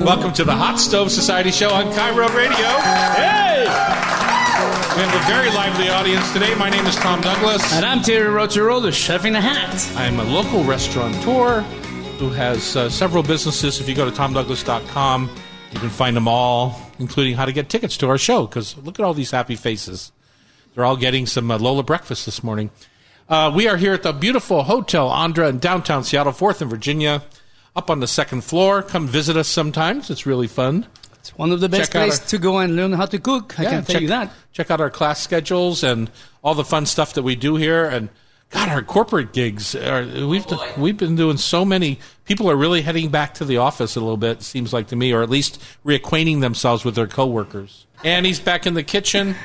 Welcome to the Hot Stove Society show on KIRO Radio. Hey! We have a very lively audience today. My name is Tom Douglas. And I'm Terry the chef in a hat. I'm a local restaurateur who has uh, several businesses. If you go to tomdouglas.com, you can find them all, including how to get tickets to our show. Because look at all these happy faces. They're all getting some uh, Lola breakfast this morning. Uh, we are here at the beautiful Hotel Andra in downtown Seattle, 4th and Virginia, up on the second floor. Come visit us sometimes. It's really fun. It's one of the best places to go and learn how to cook. I Yeah, can tell check, you that. Check out our class schedules and all the fun stuff that we do here. And God, our corporate gigs. Are, we've we've been doing so many. People are really heading back to the office a little bit. Seems like to me, or at least reacquainting themselves with their coworkers. Annie's back in the kitchen,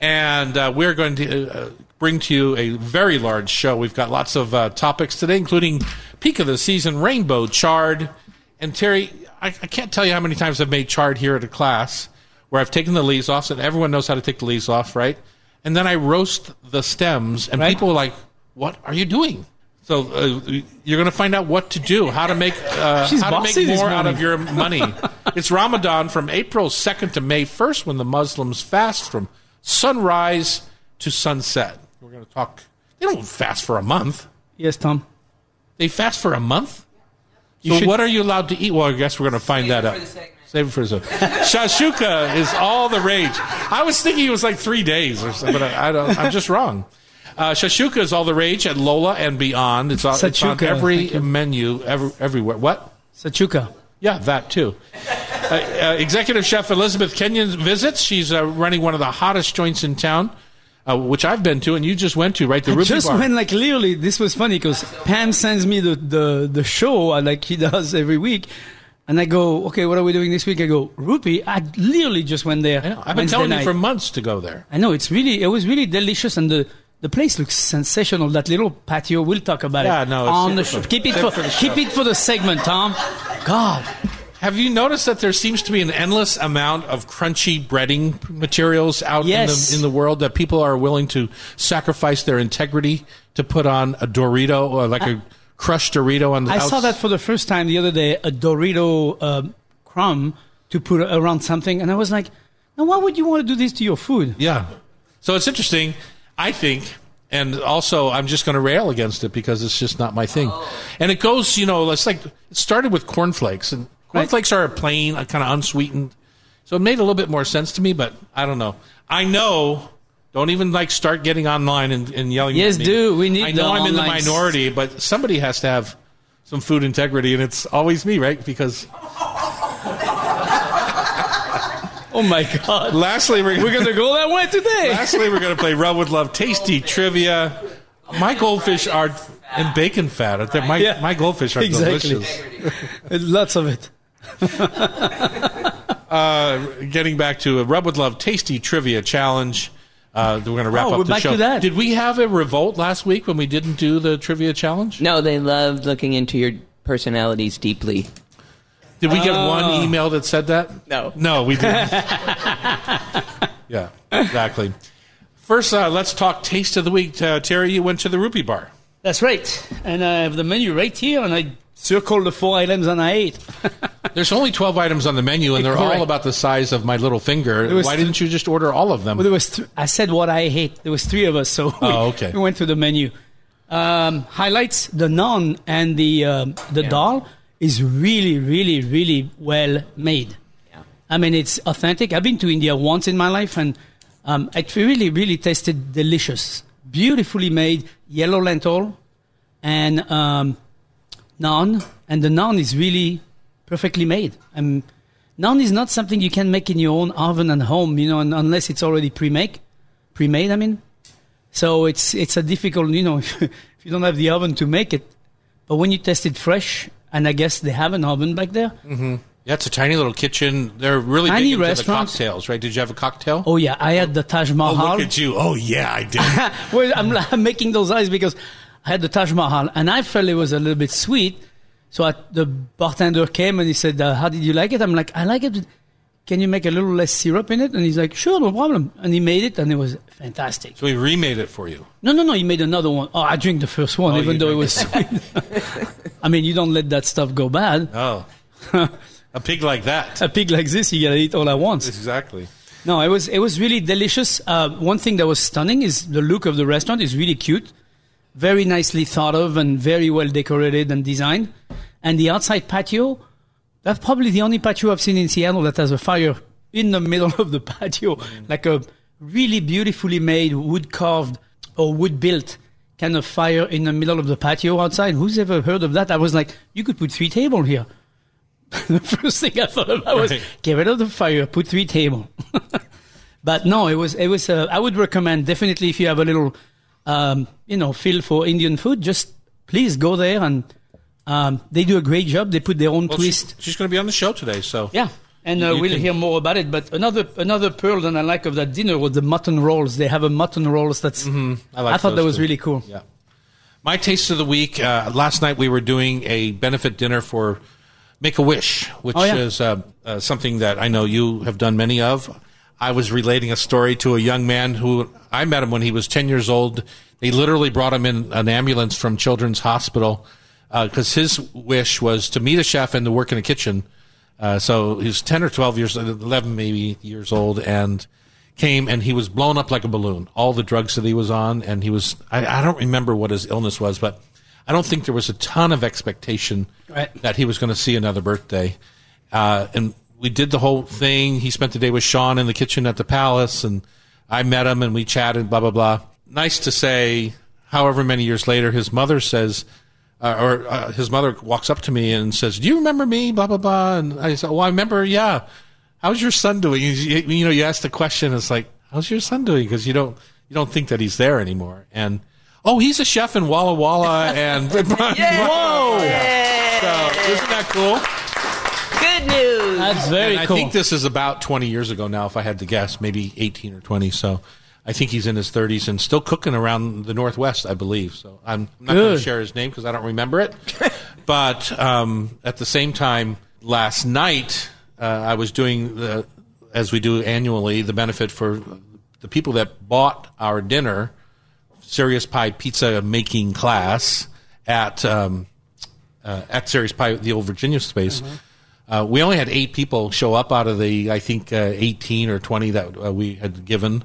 and uh, we're going to uh, bring to you a very large show. We've got lots of uh, topics today, including peak of the season, rainbow chard, and Terry. I, I can't tell you how many times I've made chard here at a class where I've taken the leaves off, so everyone knows how to take the leaves off, right? And then I roast the stems, and Right. people are like, "What are you doing?" So uh, you're going to find out what to do, how to make uh, how to make more out of your money. it's Ramadan from April 2nd to May 1st when the Muslims fast from sunrise to sunset. We're going to talk. They don't fast for a month. Yes, Tom. They fast for a month. You so should- what are you allowed to eat? Well, I guess we're going to find that out. Save it for the segment. Shashuka is all the rage. I was thinking it was like three days or something, but I, I don't. I'm just wrong. Uh, shashuka is all the rage at Lola and beyond. It's, on- it's on every menu, every, everywhere. What? Sachuka. Yeah, that too. Uh, uh, Executive Chef Elizabeth Kenyon visits. She's uh, running one of the hottest joints in town, uh, which I've been to, and you just went to, right? The I Rupee just Bar. went like literally. This was funny because Pam sends me the, the, the show uh, like he does every week, and I go, okay, what are we doing this week? I go, Rupee. I literally just went there. I know. I've been Wednesday telling night. you for months to go there. I know it's really it was really delicious and the the place looks sensational. That little patio. We'll talk about Yeah, it no, it's on the show. Keep it for, for keep it for the segment, Tom. God, Have you noticed that there seems to be an endless amount of crunchy breading materials out Yes. in the in the world that people are willing to sacrifice their integrity to put on a Dorito or like a crushed Dorito on the I outs- saw that for the first time the other day. A Dorito um, crumb to put around something, and I was like, now why would you want to do this to your food? Yeah. So it's interesting, I think, and also I'm just going to rail against it because it's just not my thing. And it goes, you know, it's like it started with cornflakes, and cornflakes are plain, kind of unsweetened. So it made a little bit more sense to me, but I don't know. I know. Don't even like start getting online and, and yelling. Yes, at me. do. We need I know I'm in the minority, but somebody has to have some food integrity, and it's always me, right? Because Oh my God, lastly, we're, we're gonna go that way today. Lastly, we're going to play Rub with Love Tasty Trivia. My goldfish are in bacon fat. My, Yeah, my goldfish are exactly. delicious. Lots of it. Getting back to a Rub with Love Tasty Trivia Challenge. Uh, we're going to wrap Oh, up we're the back show. to that. Did we have a revolt last week when we didn't do the trivia challenge? No, they love looking into your personalities deeply. Did we get Oh. one email that said that? No. No, we didn't. yeah, exactly. First, uh, let's talk taste of the week. Uh, Terry, you went to the Rupee Bar. That's right. And I have the menu right here, and I circled the four items and I ate. There's only 12 items on the menu, and they're all about the size of my little finger. was Why th- didn't you just order all of them? Well, there was th- I said what I hate. There was three of us, so we, Oh, okay. we went through the menu. Um, highlights the naan and the um, the dal is really, really, really well made. Yeah. I mean, it's authentic. I've been to India once in my life, and um, it really, really tasted delicious. Beautifully made yellow lentil and um, naan, and the naan is really perfectly made. Um, naan is not something you can make in your own oven at home, you know, un- unless it's already pre-made. Pre-made, I mean. So it's it's a difficult, you know, if you don't have the oven to make it. But when you test it fresh, and I guess they have an oven back there. Yeah, it's a tiny little kitchen. They're really Tiny big into the cocktails, right? Did you have a cocktail? Oh yeah, I had the Taj Oh, Mahal. look at you. Oh, yeah, I did. well, I'm, I'm making those eyes because I had the Taj Mahal and I felt it was a little bit sweet. So I, the bartender came and he said, uh, "How did you like it?" I'm like, "I like it. Can you make a little less syrup in it?" And he's like, "Sure, no problem." And he made it, and it was fantastic. so he remade it for you. No, no, no. He made another one. Oh, I drink the first one, Oh, even though it was sweet. I mean, you don't let that stuff go bad. Oh. A pig like that. A pig like this, you gotta eat all at once. Exactly. No, it was it was really delicious. Uh, one thing that was stunning is the look of the restaurant is really cute, very nicely thought of and very well decorated and designed. And the outside patio, that's probably the only patio I've seen in Seattle that has a fire in the middle of the patio, like a really beautifully made wood carved or wood built kind of fire in the middle of the patio outside. Who's ever heard of that? I was like, you could put three tables here. the first thing I thought about was Right. get rid of the fire, put three table. but no, it was it was. Uh, I would recommend definitely if you have a little, um, you know, feel for Indian food, just please go there and um, they do a great job. They put their own Well, twist. she- she's going to be on the show today, so Yeah. And uh, we'll can- hear more about it. But another another pearl that I like of that dinner was the mutton rolls. They have a mutton rolls that's. Mm-hmm. I like thought that was too. really cool. Yeah. My taste of the week. Uh, last night we were doing a benefit dinner for Make a Wish, which Oh, yeah. is uh, uh, something that I know you have done many of. I was relating a story to a young man who I met him when he was 10 years old. They literally brought him in an ambulance from Children's Hospital because his wish was to meet a chef and to work in a kitchen. Uh, so he was 10 or 12 years, 11 maybe years old, and came and he was blown up like a balloon. All the drugs that he was on, and he was, I, I don't remember what his illness was, but I don't think there was a ton of expectation Right. that he was going to see another birthday. Uh, and we did the whole thing. He spent the day with Sean in the kitchen at the palace, and I met him and we chatted, blah, blah, blah. Nice to say, however many years later, his mother says, uh, or uh, his mother walks up to me and says, "Do you remember me?" Blah blah blah. And I said, "Well, I remember. Yeah. How's your son doing?" You, you know, you ask the question. It's like, "How's your son doing?" Because you don't you don't think that he's there anymore. And oh, he's a chef in Walla Walla. And whoa, so isn't that cool? Good news. That's very and cool. I think this is about 20 years ago now, if I had to guess, maybe 18 or 20. So I think he's in his 30s and still cooking around the Northwest, I believe. So I'm not going to share his name because I don't remember it. but um, at the same time, last night uh, I was doing the, as we do annually, the benefit for the people that bought our dinner, Serious Pie Pizza making class at um, uh, at Serious Pie, the old Virginia space. Uh, we only had eight people show up out of the, I think, uh, 18 or 20 that uh, we had given.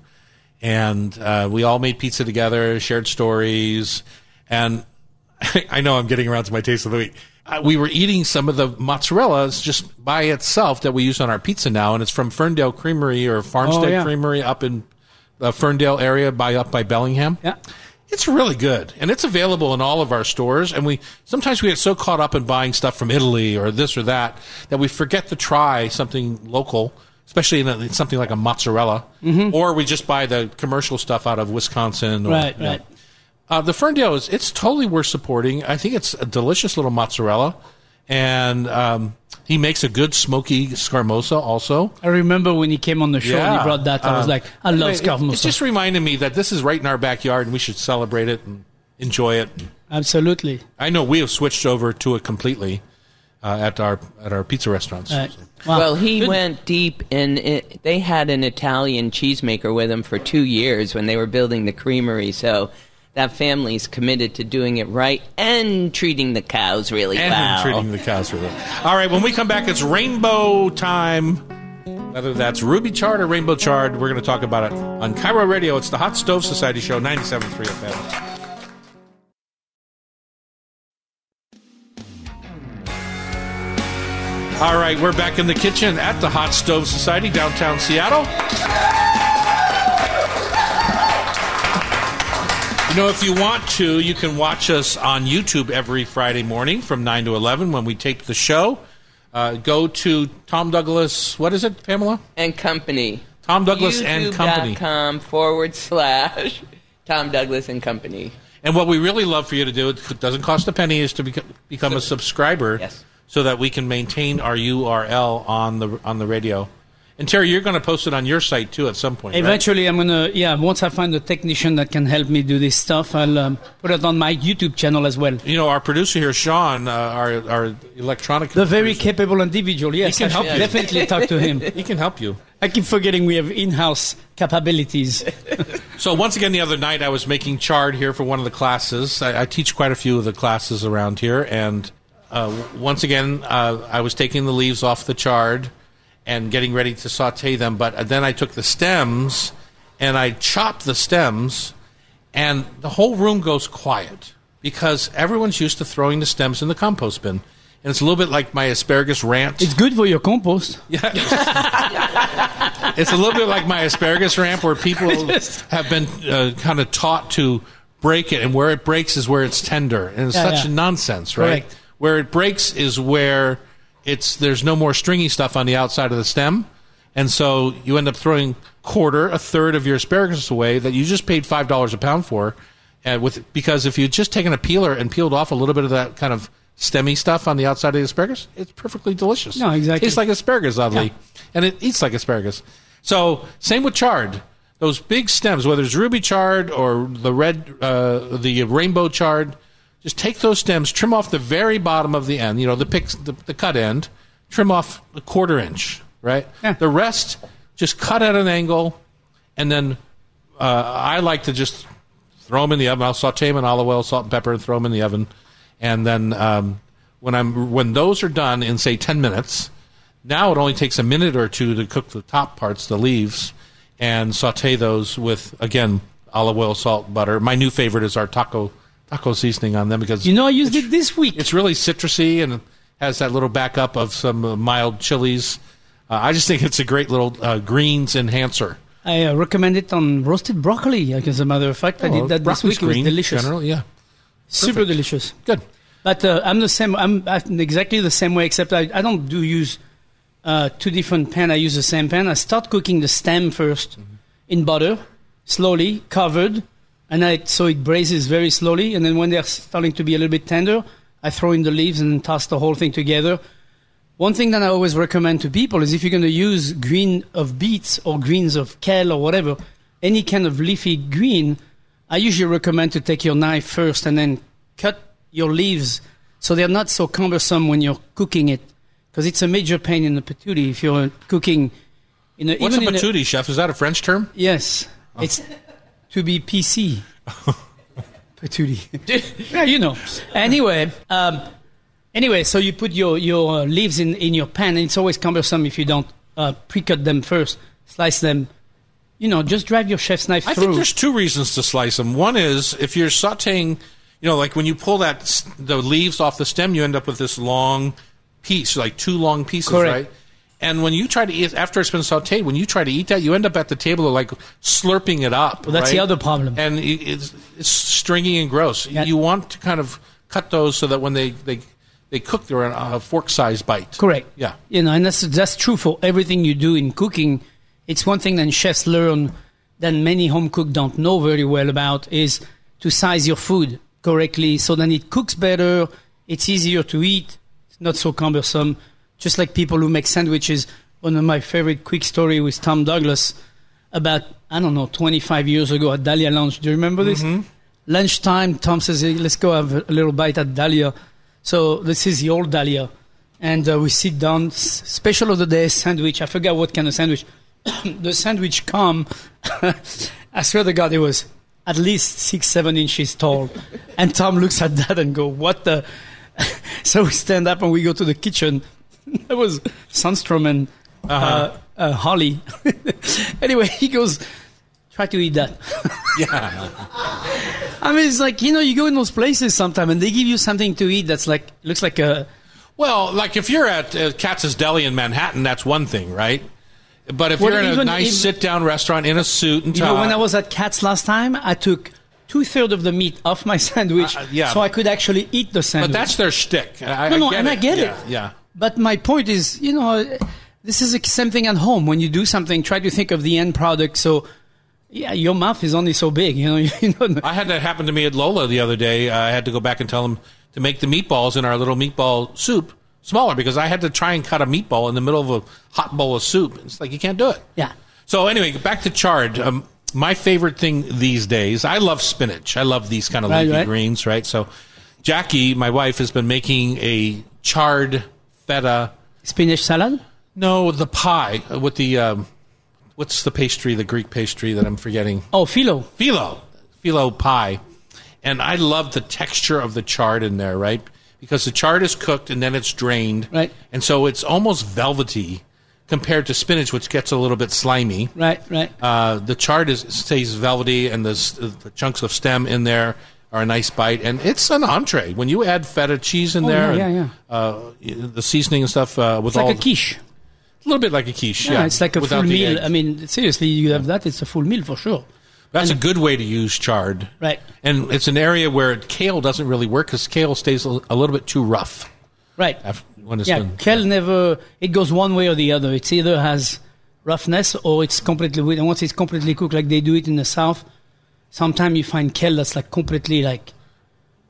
And uh, we all made pizza together, shared stories. And I know I'm getting around to my taste of the week. Uh, we were eating some of the mozzarellas just by itself that we use on our pizza now. And it's from Ferndale Creamery or Farmstead Oh, yeah. Creamery up in the Ferndale area by up by Bellingham. Yeah. It's really good, and it's available in all of our stores. And we sometimes we get so caught up in buying stuff from Italy or this or that that we forget to try something local, especially in a, something like a mozzarella, or we just buy the commercial stuff out of Wisconsin. Or, Right, right. Uh, the Ferndale is it's totally worth supporting. I think it's a delicious little mozzarella, and um, he makes a good smoky scamorza also. I remember when he came on the show and he brought that. I was Um, like, I love anyway, it- scarf It just reminded me that this is right in our backyard and we should celebrate it and enjoy it. Absolutely. I know we have switched over to it completely uh, at our at our pizza restaurants. Right. Wow. Well, he Good. went deep, and it, they had an Italian cheesemaker with him for two years when they were building the creamery. So that family's committed to doing it right and treating the cows really and well. treating the cows really. All right, when we come back, it's rainbow time. Whether that's Ruby Chard or Rainbow Chard, we're going to talk about it on KIRO Radio. It's the Hot Stove Society Show, 97.3 FM. All right, we're back in the kitchen at the Hot Stove Society, downtown Seattle. You know, if you want to, you can watch us on YouTube every Friday morning from 9 to 11 when we tape the show. Uh, go to Tom Douglas, what is it, Pamela? and company. Tom Douglas and Company. YouTube.com forward slash Tom Douglas and Company. And what we really love for you to do, it doesn't cost a penny, is to become, become a subscriber Yes. so that we can maintain our URL on the on the radio. And Terry, you're going to post it on your site too at some point. right? Eventually, I'm gonna yeah. Once I find a technician that can help me do this stuff, I'll um, put it on my YouTube channel as well. You know, our producer here, Sean, uh, our our electronic. The very producer, capable individual. Yes, He can help you. definitely talk to him. he can help you. I keep forgetting we have in-house capabilities. So once again, the other night I was making chard here for one of the classes. I, I teach quite a few of the classes around here, and uh, once again, uh, I was taking the leaves off the chard and getting ready to saute them, but then I took the stems and I chopped the stems, and the whole room goes quiet because everyone's used to throwing the stems in the compost bin. And it's a little bit like my asparagus rant. It's good for your compost. Yeah. it's a little bit like my asparagus ramp where people have been uh, kind of taught to break it, and where it breaks is where it's tender, and it's Yeah, such yeah. nonsense, right? Correct. Where it breaks is where it's there's no more stringy stuff on the outside of the stem, and so you end up throwing quarter, a third of your asparagus away that you just paid five dollars a pound for, and with because if you'd just taken a peeler and peeled off a little bit of that kind of stemmy stuff on the outside of the asparagus, it's perfectly delicious. No, exactly. Tastes like asparagus, oddly, Yeah. and it eats like asparagus. So same with chard. Those big stems, whether it's ruby chard or the red, uh, the rainbow chard, just take those stems, trim off the very bottom of the end. You know, the pick, the, the cut end, trim off a quarter inch, right? Yeah. The rest, just cut at an angle, and then uh, I like to just throw them in the oven. I'll saute them in olive oil, salt, and pepper, and throw them in the oven. And then um, when I'm when those are done in say ten minutes, now it only takes a minute or two to cook the top parts, the leaves, and saute those with again olive oil, salt, butter. My new favorite is our taco taco seasoning on them because You know, I used it this week. it's really citrusy and has that little backup of some uh, mild chilies. Uh, I just think it's a great little uh, greens enhancer. I uh, recommend it on roasted broccoli. Like, as a matter of fact, I did that this week. It was delicious. Generally, yeah, Super Perfect. delicious. good. But uh, I'm the same. I'm, I'm exactly the same way, except I, I don't do use uh, two different pan. I use the same pan. I start cooking the stem 1st in butter, slowly covered, and I so it braises very slowly. And then when they're starting to be a little bit tender, I throw in the leaves and toss the whole thing together. One thing that I always recommend to people is if you're going to use green of beets or greens of kale or whatever, any kind of leafy green, I usually recommend to take your knife first and then cut your leaves so they're not so cumbersome when you're cooking it. Because it's a major pain in the patootie if you're cooking in a, What's a patootie, chef? Is that a French term? Yes, oh. it's to be PC. Patootie. yeah, you know. Anyway, um, anyway, so you put your your uh, leaves in in your pan, and it's always cumbersome if you don't uh, pre-cut them first, slice them. You know, just drive your chef's knife through. I through. think there's two reasons to slice them. One is if you're sautéing, you know, like when you pull that the leaves off the stem, you end up with this long piece, like two long pieces, Correct. right? And when you try to eat after it's been sautéed, when you try to eat that, you end up at the table like slurping it up. Well, that's the other problem. and it's, it's stringy and gross. Yeah. You want to kind of cut those so that when they they, they cook, they're a fork-sized bite. Correct. Yeah. You know, and that's that's true for everything you do in cooking. It's one thing that chefs learn that many home cooks don't know very well about is to size your food correctly so then it cooks better, it's easier to eat, it's not so cumbersome. Just like people who make sandwiches. One of my favorite quick story with Tom Douglas about I don't know 25 years ago at Dahlia Lounge. Do you remember this? Lunchtime, Tom says, hey, "Let's go have a little bite at Dahlia." So this is the old Dahlia, and uh, we sit down. S- special of the day sandwich. I forgot what kind of sandwich. the sandwich come. I swear to God, it was at least six, seven inches tall. and Tom looks at that and go, "What the?" so we stand up and we go to the kitchen. that was Sundstrom and uh uh, Holly. anyway, he goes, "Try to eat that." Yeah. I mean, it's like you know, you go in those places sometime, and they give you something to eat that's like looks like a Well, like if you're at uh, Katz's Deli in Manhattan, that's one thing, right? But if Well, you're in a nice even- sit-down restaurant in a suit and You tie, know, when I was at Katz last time, I took two thirds of the meat off my sandwich, Uh, yeah. so I could actually eat the sandwich. but that's their shtick. I, no, no, get and it. I get yeah, it. Yeah. But my point is, you know, this is the same thing at home. When you do something, try to think of the end product. So, yeah, your mouth is only so big. You know, you know. I had that happen to me at Lola the other day. Uh, I had to go back and tell them to make the meatballs in our little meatball soup smaller because I had to try and cut a meatball in the middle of a hot bowl of soup. It's like you can't do it. Yeah. So anyway, back to chard. Um, my favorite thing these days, I love spinach. I love these kind of Right, leafy right. greens, right? So Jackie, my wife, has been making a chard feta. Spinach salad. No, the pie with the um, what's the pastry, the Greek pastry that I'm forgetting. Oh, phyllo. Philo, phyllo pie, and I love the texture of the chard in there, right? because the chard is cooked and then it's drained. Right. And so it's almost velvety compared to spinach, which gets a little bit slimy. Right, right. Uh, the chard is stays velvety, and the, the chunks of stem in there are a nice bite, and it's an entree. When you add feta cheese in Oh, there, yeah, and, yeah, Uh, the seasoning and stuff uh, with It's all like a quiche. a little bit like a quiche. Yeah, Yeah, it's like a without full meal. egg. I mean, seriously, you have that, it's a full meal for sure. That's a good way to use chard. Right. And it's an area where kale doesn't really work because kale stays a, little bit too rough Right. after, when it's Yeah, been. kale never, it goes one way or the other. It either has roughness or it's completely, and once it's completely cooked like they do it in the South, sometimes you find kale that's like completely like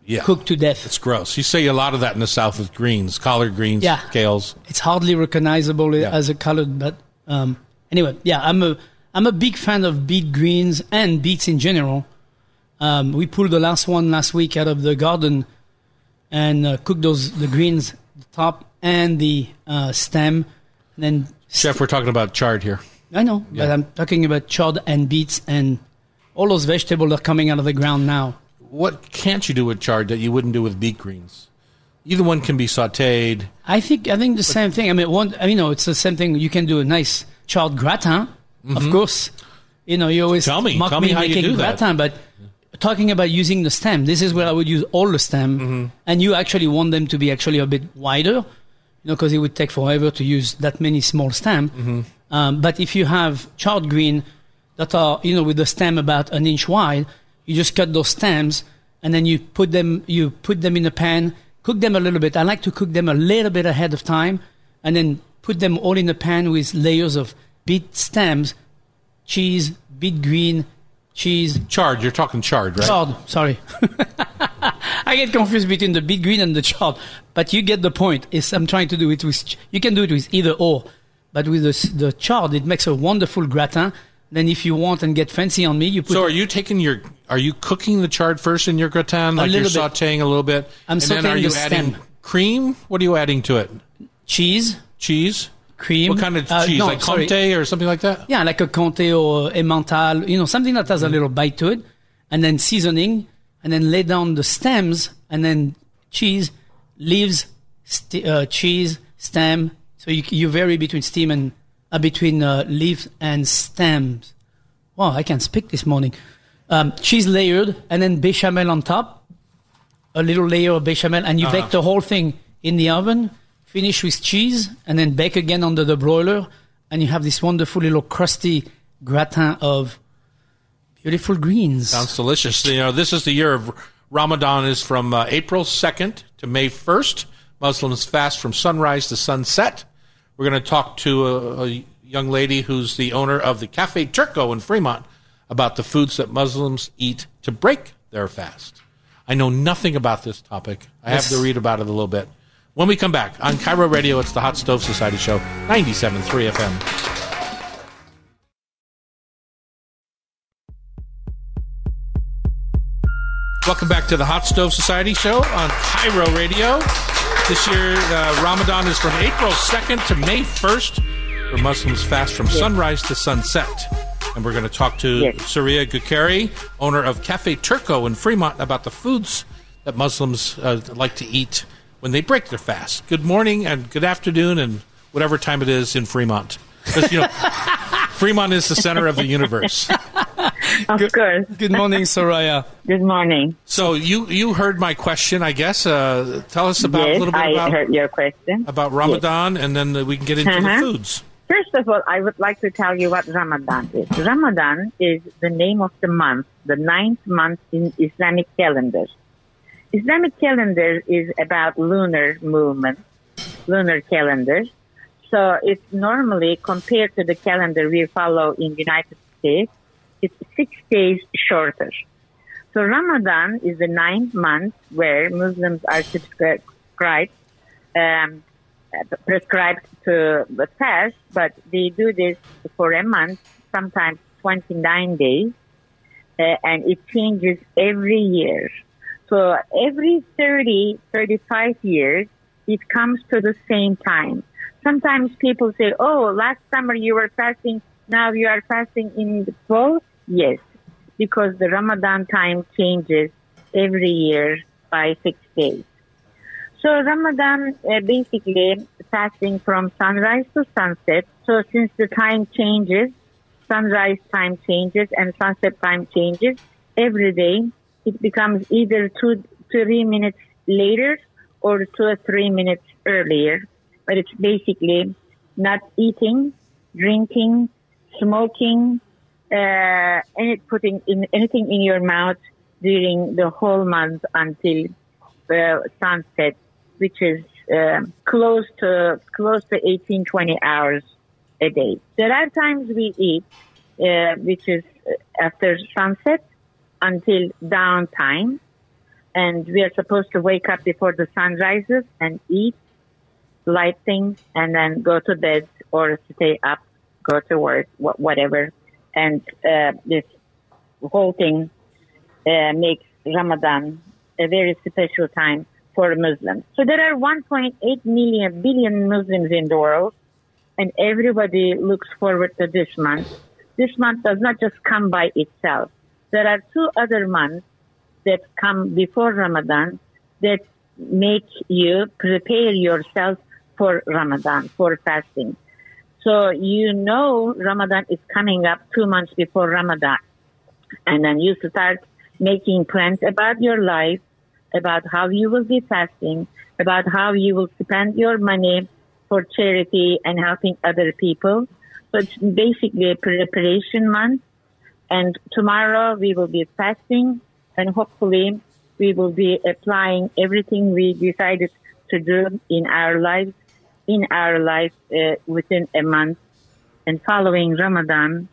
Yeah. cooked to death. It's gross. You see a lot of that in the South with greens, collard greens, Yeah. kales. it's hardly recognizable Yeah. as a colored but um, anyway yeah i'm a i'm a big fan of beet greens and beets in general um, we pulled the last one last week out of the garden and uh, cooked those the greens the top and the uh, stem and then Chef, we're talking about chard here. i know but i'm talking about chard and beets and all those vegetables are coming out of the ground now What can't you do with chard that you wouldn't do with beet greens? Either one can be sautéed. I think I think the same thing. I mean, one, you know, it's the same thing. You can do a nice chard gratin, of course. You know, you always Mm-hmm. Tell me. mock Tell me how you making do that. gratin, but talking about using the stem, this is where I would use all the stem, Mm-hmm. and you actually want them to be actually a bit wider, you know, because it would take forever to use that many small stem. Mm-hmm. Um, but if you have chard green that are, you know, with the stem about an inch wide, you just cut those stems and then you put them, you put them in a pan, cook them a little bit. I like to cook them a little bit ahead of time and then put them all in a pan with layers of beet stems, cheese, beet green, cheese, Chard, you're talking chard, right? chard. Sorry. I get confused between the beet green and the chard, but you get the point. Is I'm trying to do it with, you can do it with either or, but with the, the chard, it makes a wonderful gratin. Then if you want and get fancy on me, you put So are you taking your are you cooking the chard first in your gratin like you're bit. sautéing a little bit? I'm and then are sautéing you the adding stem. cream? What are you adding to it? cheese, Cheese? cream. What kind of uh, cheese? no, like sorry. Comté or something like that? Yeah, like a Comté or Emmental, you know, something that has a little bite to it, and then seasoning, and then lay down the stems, and then cheese, leaves, st- uh, cheese, stem. So you, you vary between steam and between uh, leaves and stems. Wow, I can speak this morning. Um, cheese layered, and then bechamel on top, a little layer of bechamel, and you bake the whole thing in the oven. Finish with cheese, and then bake again under the broiler, and you have this wonderful little crusty gratin of beautiful greens. Sounds delicious. You know, this is the year of Ramadan is from uh, April 2nd to May 1st. Muslims fast from sunrise to sunset. We're going to talk to a, a young lady who's the owner of the Cafe Turko in Fremont about the foods that Muslims eat to break their fast. I know nothing about this topic. I Yes. have to read about it a little bit. When we come back on KIRO Radio, it's the Hot Stove Society Show, 97.3 FM. Welcome back to the Hot Stove Society Show on KIRO Radio. This year, uh, Ramadan is from April 2nd to May 1st, where Muslims fast from sunrise to sunset. And we're going to talk to Yes. Surya Gukari, owner of Cafe Turko in Fremont, about the foods that Muslims uh, like to eat when they break their fast. Good morning and good afternoon, and whatever time it is in Fremont. you know, Fremont is the center of the universe. Of course. Good morning, Soraya. Good morning. So you you heard my question, I guess. Uh, tell us about a little bit I about heard your question. about Ramadan, and then we can get into the Uh-huh. foods. First of all, I would like to tell you what Ramadan is. Ramadan is the name of the month, the ninth month in Islamic calendar. Islamic calendar is about lunar movement, lunar calendar. So it's normally compared to the calendar we follow in United States, it's six days shorter. So Ramadan is the ninth month where Muslims are subscribed, um, prescribed to fast, but they do this for a month, sometimes 29 days, uh, and it changes every year. So every 30, 35 years, it comes to the same time. Sometimes people say, oh, last summer you were fasting, now you are fasting in the fall. Yes, because the Ramadan time changes every year by six days. So Ramadan uh, basically fasting from sunrise to sunset. So since the time changes, sunrise time changes and sunset time changes every day, it becomes either two, three minutes later or two or three minutes earlier. But it's basically not eating, drinking, smoking, uh, and putting in anything in your mouth during the whole month until uh, sunset, which is uh, close to close to 18, 20 hours a day. There are times we eat, uh, which is after sunset until downtime, and we are supposed to wake up before the sun rises and eat light things, and then go to bed or stay up, go to work, whatever. And uh, this whole thing uh, makes Ramadan a very special time for Muslims. So there are 1.8 million billion Muslims in the world, and everybody looks forward to this month. This month does not just come by itself. There are two other months that come before Ramadan that make you prepare yourself for Ramadan, for fasting. So you know Ramadan is coming up two months before Ramadan. And then you start making plans about your life, about how you will be fasting, about how you will spend your money for charity and helping other people. So it's basically a preparation month. And tomorrow we will be fasting and hopefully we will be applying everything we decided to do in our lives, in our life uh, within a month. And following Ramadan,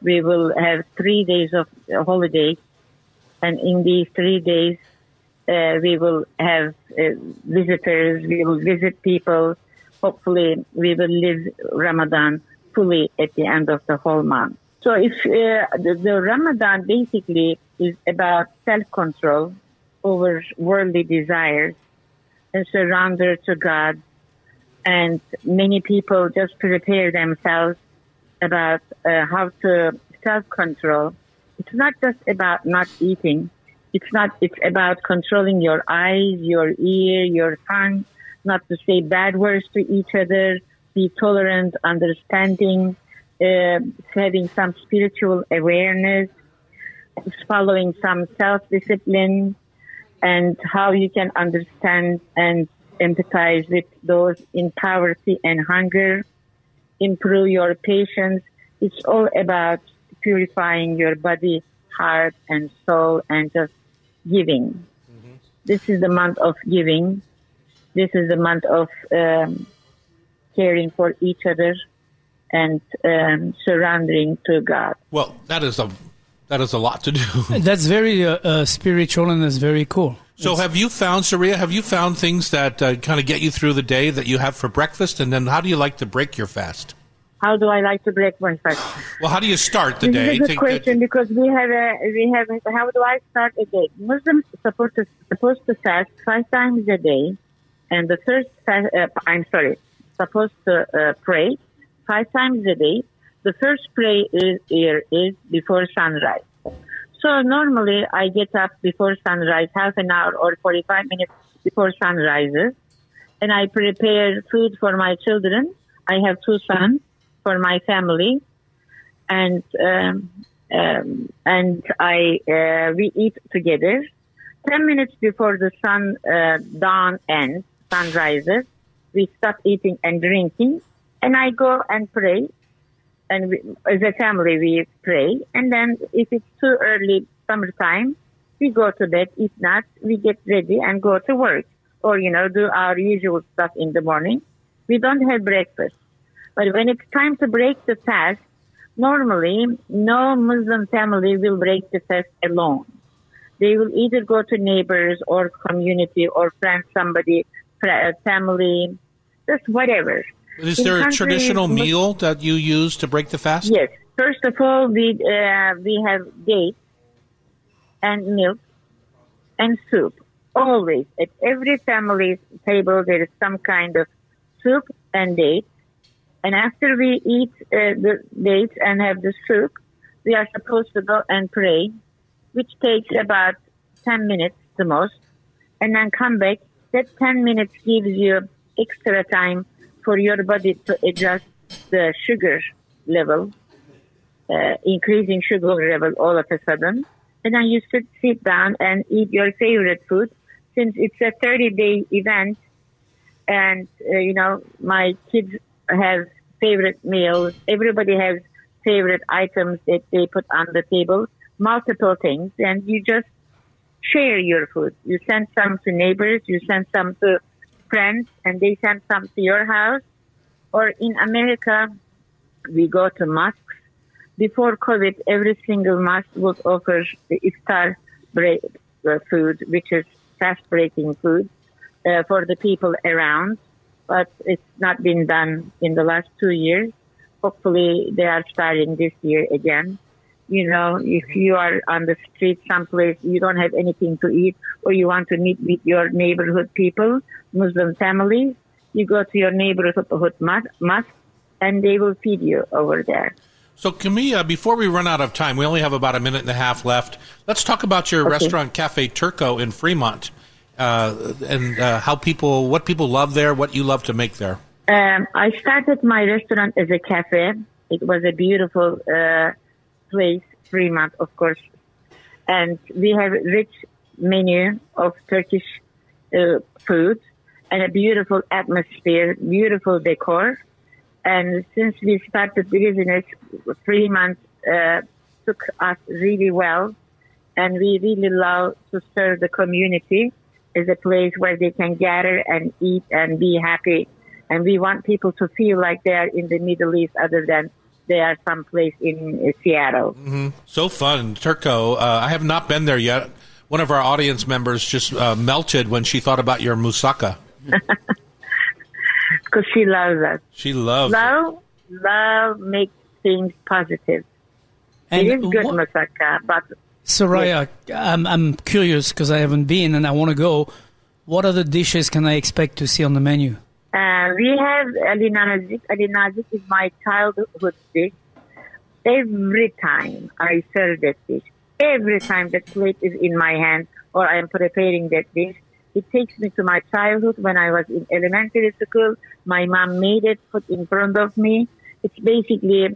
we will have three days of holiday and in these three days, uh, we will have uh, visitors, we will visit people. Hopefully, we will live Ramadan fully at the end of the whole month. So if uh, the, the, Ramadan basically is about self-control over worldly desires and surrender to God, and many people just prepare themselves about uh, how to self-control it's not just about not eating. It's not, it's about controlling your eyes, your ear, your tongue, not to say bad words to each other, be tolerant, understanding, uh, having some spiritual awareness, following some self-discipline, and how you can understand and empathize with those in poverty and hunger, improve your patience. It's all about purifying your body, heart, and soul, and just giving. Mm-hmm. This is the month of giving. This is the month of um, caring for each other and um, surrendering to God. Well, that is a that is a lot to do. that's very uh, uh, spiritual and that's very cool. So, have you found, Saria? Have you found things that uh, kind of get you through the day that you have for breakfast, and then how do you like to break your fast? How do I like to break my fast? Well, how do you start the day? this? Is a good question because we have a we have. A, how do I start a day? Muslims supposed to supposed to fast five times a day, and the first uh, I'm sorry, supposed to uh, pray five times a day. The first prayer is, is before sunrise. So normally I get up before sunrise, half an hour or 45 minutes before sunrise, and I prepare food for my children. I have two sons for my family, and um, um, and I uh, we eat together. Ten minutes before the sun uh, dawn ends, sun rises, we stop eating and drinking, and I go and pray. And we, as a family, we pray. And then, if it's too early, summertime, we go to bed. If not, we get ready and go to work, or you know, do our usual stuff in the morning. We don't have breakfast. But when it's time to break the fast, normally no Muslim family will break the fast alone. They will either go to neighbors or community or friends, somebody, family, just whatever. Is In there a traditional meal that you use to break the fast? Yes. First of all, we uh, we have dates and milk and soup. Always at every family's table, there is some kind of soup and dates and after we eat uh, the dates and have the soup, we are supposed to go and pray, which takes about 10 minutes the most, and then come back that 10 minutes gives you extra time for your body to adjust the sugar level, uh, increasing sugar level all of a sudden. And then you should sit down and eat your favorite food. Since it's a 30 day event and, uh, you know, my kids have favorite meals. Everybody has favorite items that they put on the table, multiple things, and you just share your food. You send some to neighbors, you send some to friends, and they send some to your house. Or in America, we go to mosques. Before COVID, every single mosque would offer the iftar break, uh, food, which is fast breaking food uh, for the people around. But it's not been done in the last two years. Hopefully, they are starting this year again you know, if you are on the street someplace, you don't have anything to eat, or you want to meet with your neighborhood people, Muslim families, you go to your neighborhood mosque, and they will feed you over there. So, Camilla, before we run out of time, we only have about a minute and a half left. Let's talk about your okay. restaurant, Cafe Turko, in Fremont, uh, and uh, how people, what people love there, what you love to make there. Um, I started my restaurant as a cafe. It was a beautiful uh, place, Fremont, of course. And we have rich menu of Turkish uh, food and a beautiful atmosphere, beautiful decor. And since we started the business, Fremont uh, took us really well. And we really love to serve the community as a place where they can gather and eat and be happy. And we want people to feel like they are in the Middle East other than they are someplace in Seattle. Mm-hmm. So fun, Turko. Uh, I have not been there yet. One of our audience members just uh, melted when she thought about your moussaka. Because she loves us. She loves love. It. Love makes things positive. And it is good what, moussaka, but Soraya, yes. I'm, I'm curious because I haven't been and I want to go. What other dishes can I expect to see on the menu? Uh, we have Ali Nazik. Ali Nazik is my childhood dish. Every time I serve that dish, every time that plate is in my hand or I am preparing that dish, it takes me to my childhood when I was in elementary school. My mom made it, put in front of me. It's basically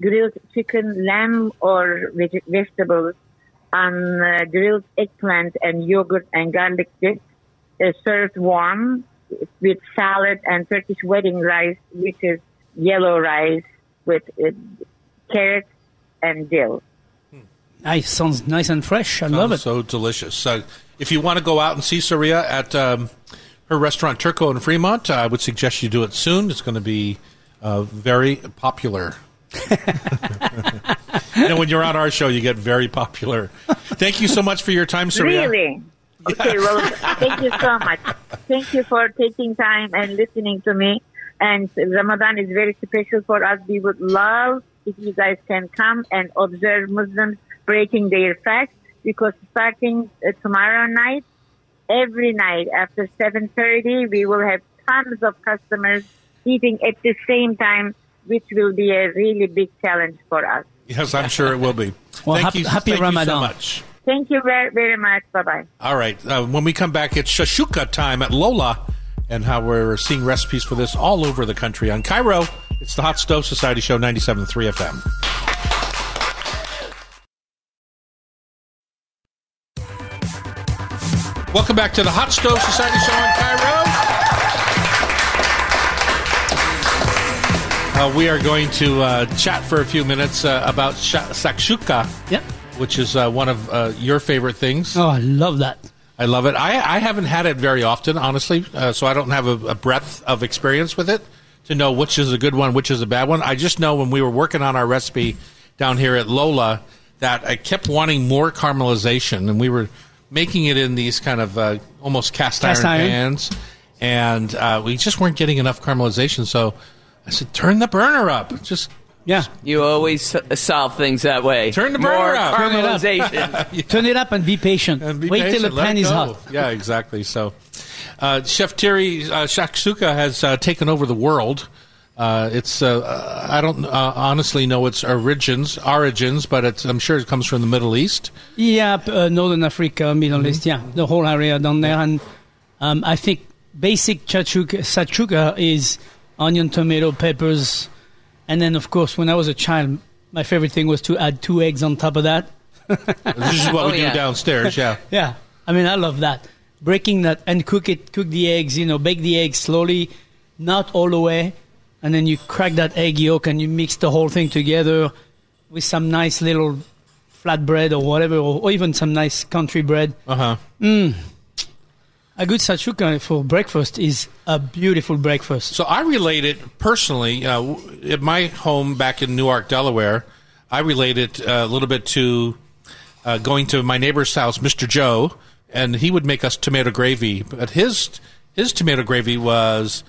grilled chicken, lamb, or veg- vegetables on uh, grilled eggplant and yogurt and garlic dip, uh, served warm with salad and Turkish wedding rice, which is yellow rice with uh, carrots and dill. Nice, sounds nice and fresh. I sounds love it. So delicious. So, if you want to go out and see Saria at um, her restaurant Turko in Fremont, I would suggest you do it soon. It's going to be uh, very popular. and when you're on our show, you get very popular. Thank you so much for your time, Saria. Really? Okay, well, thank you so much. Thank you for taking time and listening to me. And Ramadan is very special for us. We would love if you guys can come and observe Muslims breaking their fast because starting uh, tomorrow night, every night after 7.30, we will have tons of customers eating at the same time, which will be a really big challenge for us. Yes, I'm sure it will be. well, thank happy, you, happy thank Ramadan. You so much. Thank you very, very much. Bye bye. All right. Uh, when we come back, it's Shashuka time at Lola and how we're seeing recipes for this all over the country. On KIRO, it's the Hot Stove Society Show 97.3 FM. Welcome back to the Hot Stove Society Show in KIRO. Uh, we are going to uh, chat for a few minutes uh, about sh- shakshuka. Yep which is uh, one of uh, your favorite things. Oh, I love that. I love it. I, I haven't had it very often, honestly, uh, so I don't have a, a, breadth of experience with it to know which is a good one, which is a bad one. I just know when we were working on our recipe down here at Lola that I kept wanting more caramelization, and we were making it in these kind of uh, almost cast, cast iron, iron, pans, and uh, we just weren't getting enough caramelization. So I said, "Turn the burner up. Just yeah. You always solve things that way. Turn the burner More up. Caramelization. Turn it up and be patient. And be Wait patient. till the pan is hot. Yeah, exactly. So, uh, Chef Thierry uh, Shakshuka has uh, taken over the world. Uh, it's uh, I don't uh, honestly know its origins, origins, but I'm sure it comes from the Middle East. Yeah, uh, Northern Africa, Middle mm-hmm. East. Yeah, the whole area down there, and Um, I think basic chachuka, sachuka is onion, tomato, peppers, and then of course when I was a child, my favorite thing was to add two eggs on top of that. This is what Oh, we do downstairs. Yeah. Yeah, I mean I love that. Breaking that and cook it, cook the eggs, you know, bake the eggs slowly, not all the way, and then you crack that egg yolk and you mix the whole thing together with some nice little flatbread or whatever, or, or even some nice country bread. Uh huh. A good shakshuka for breakfast is a beautiful breakfast. So I relate it personally. Uh, at my home back in Newark, Delaware, I relate it uh, a little bit to uh, going to my neighbor's house, Mr. Joe, and he would make us tomato gravy. But his his tomato gravy was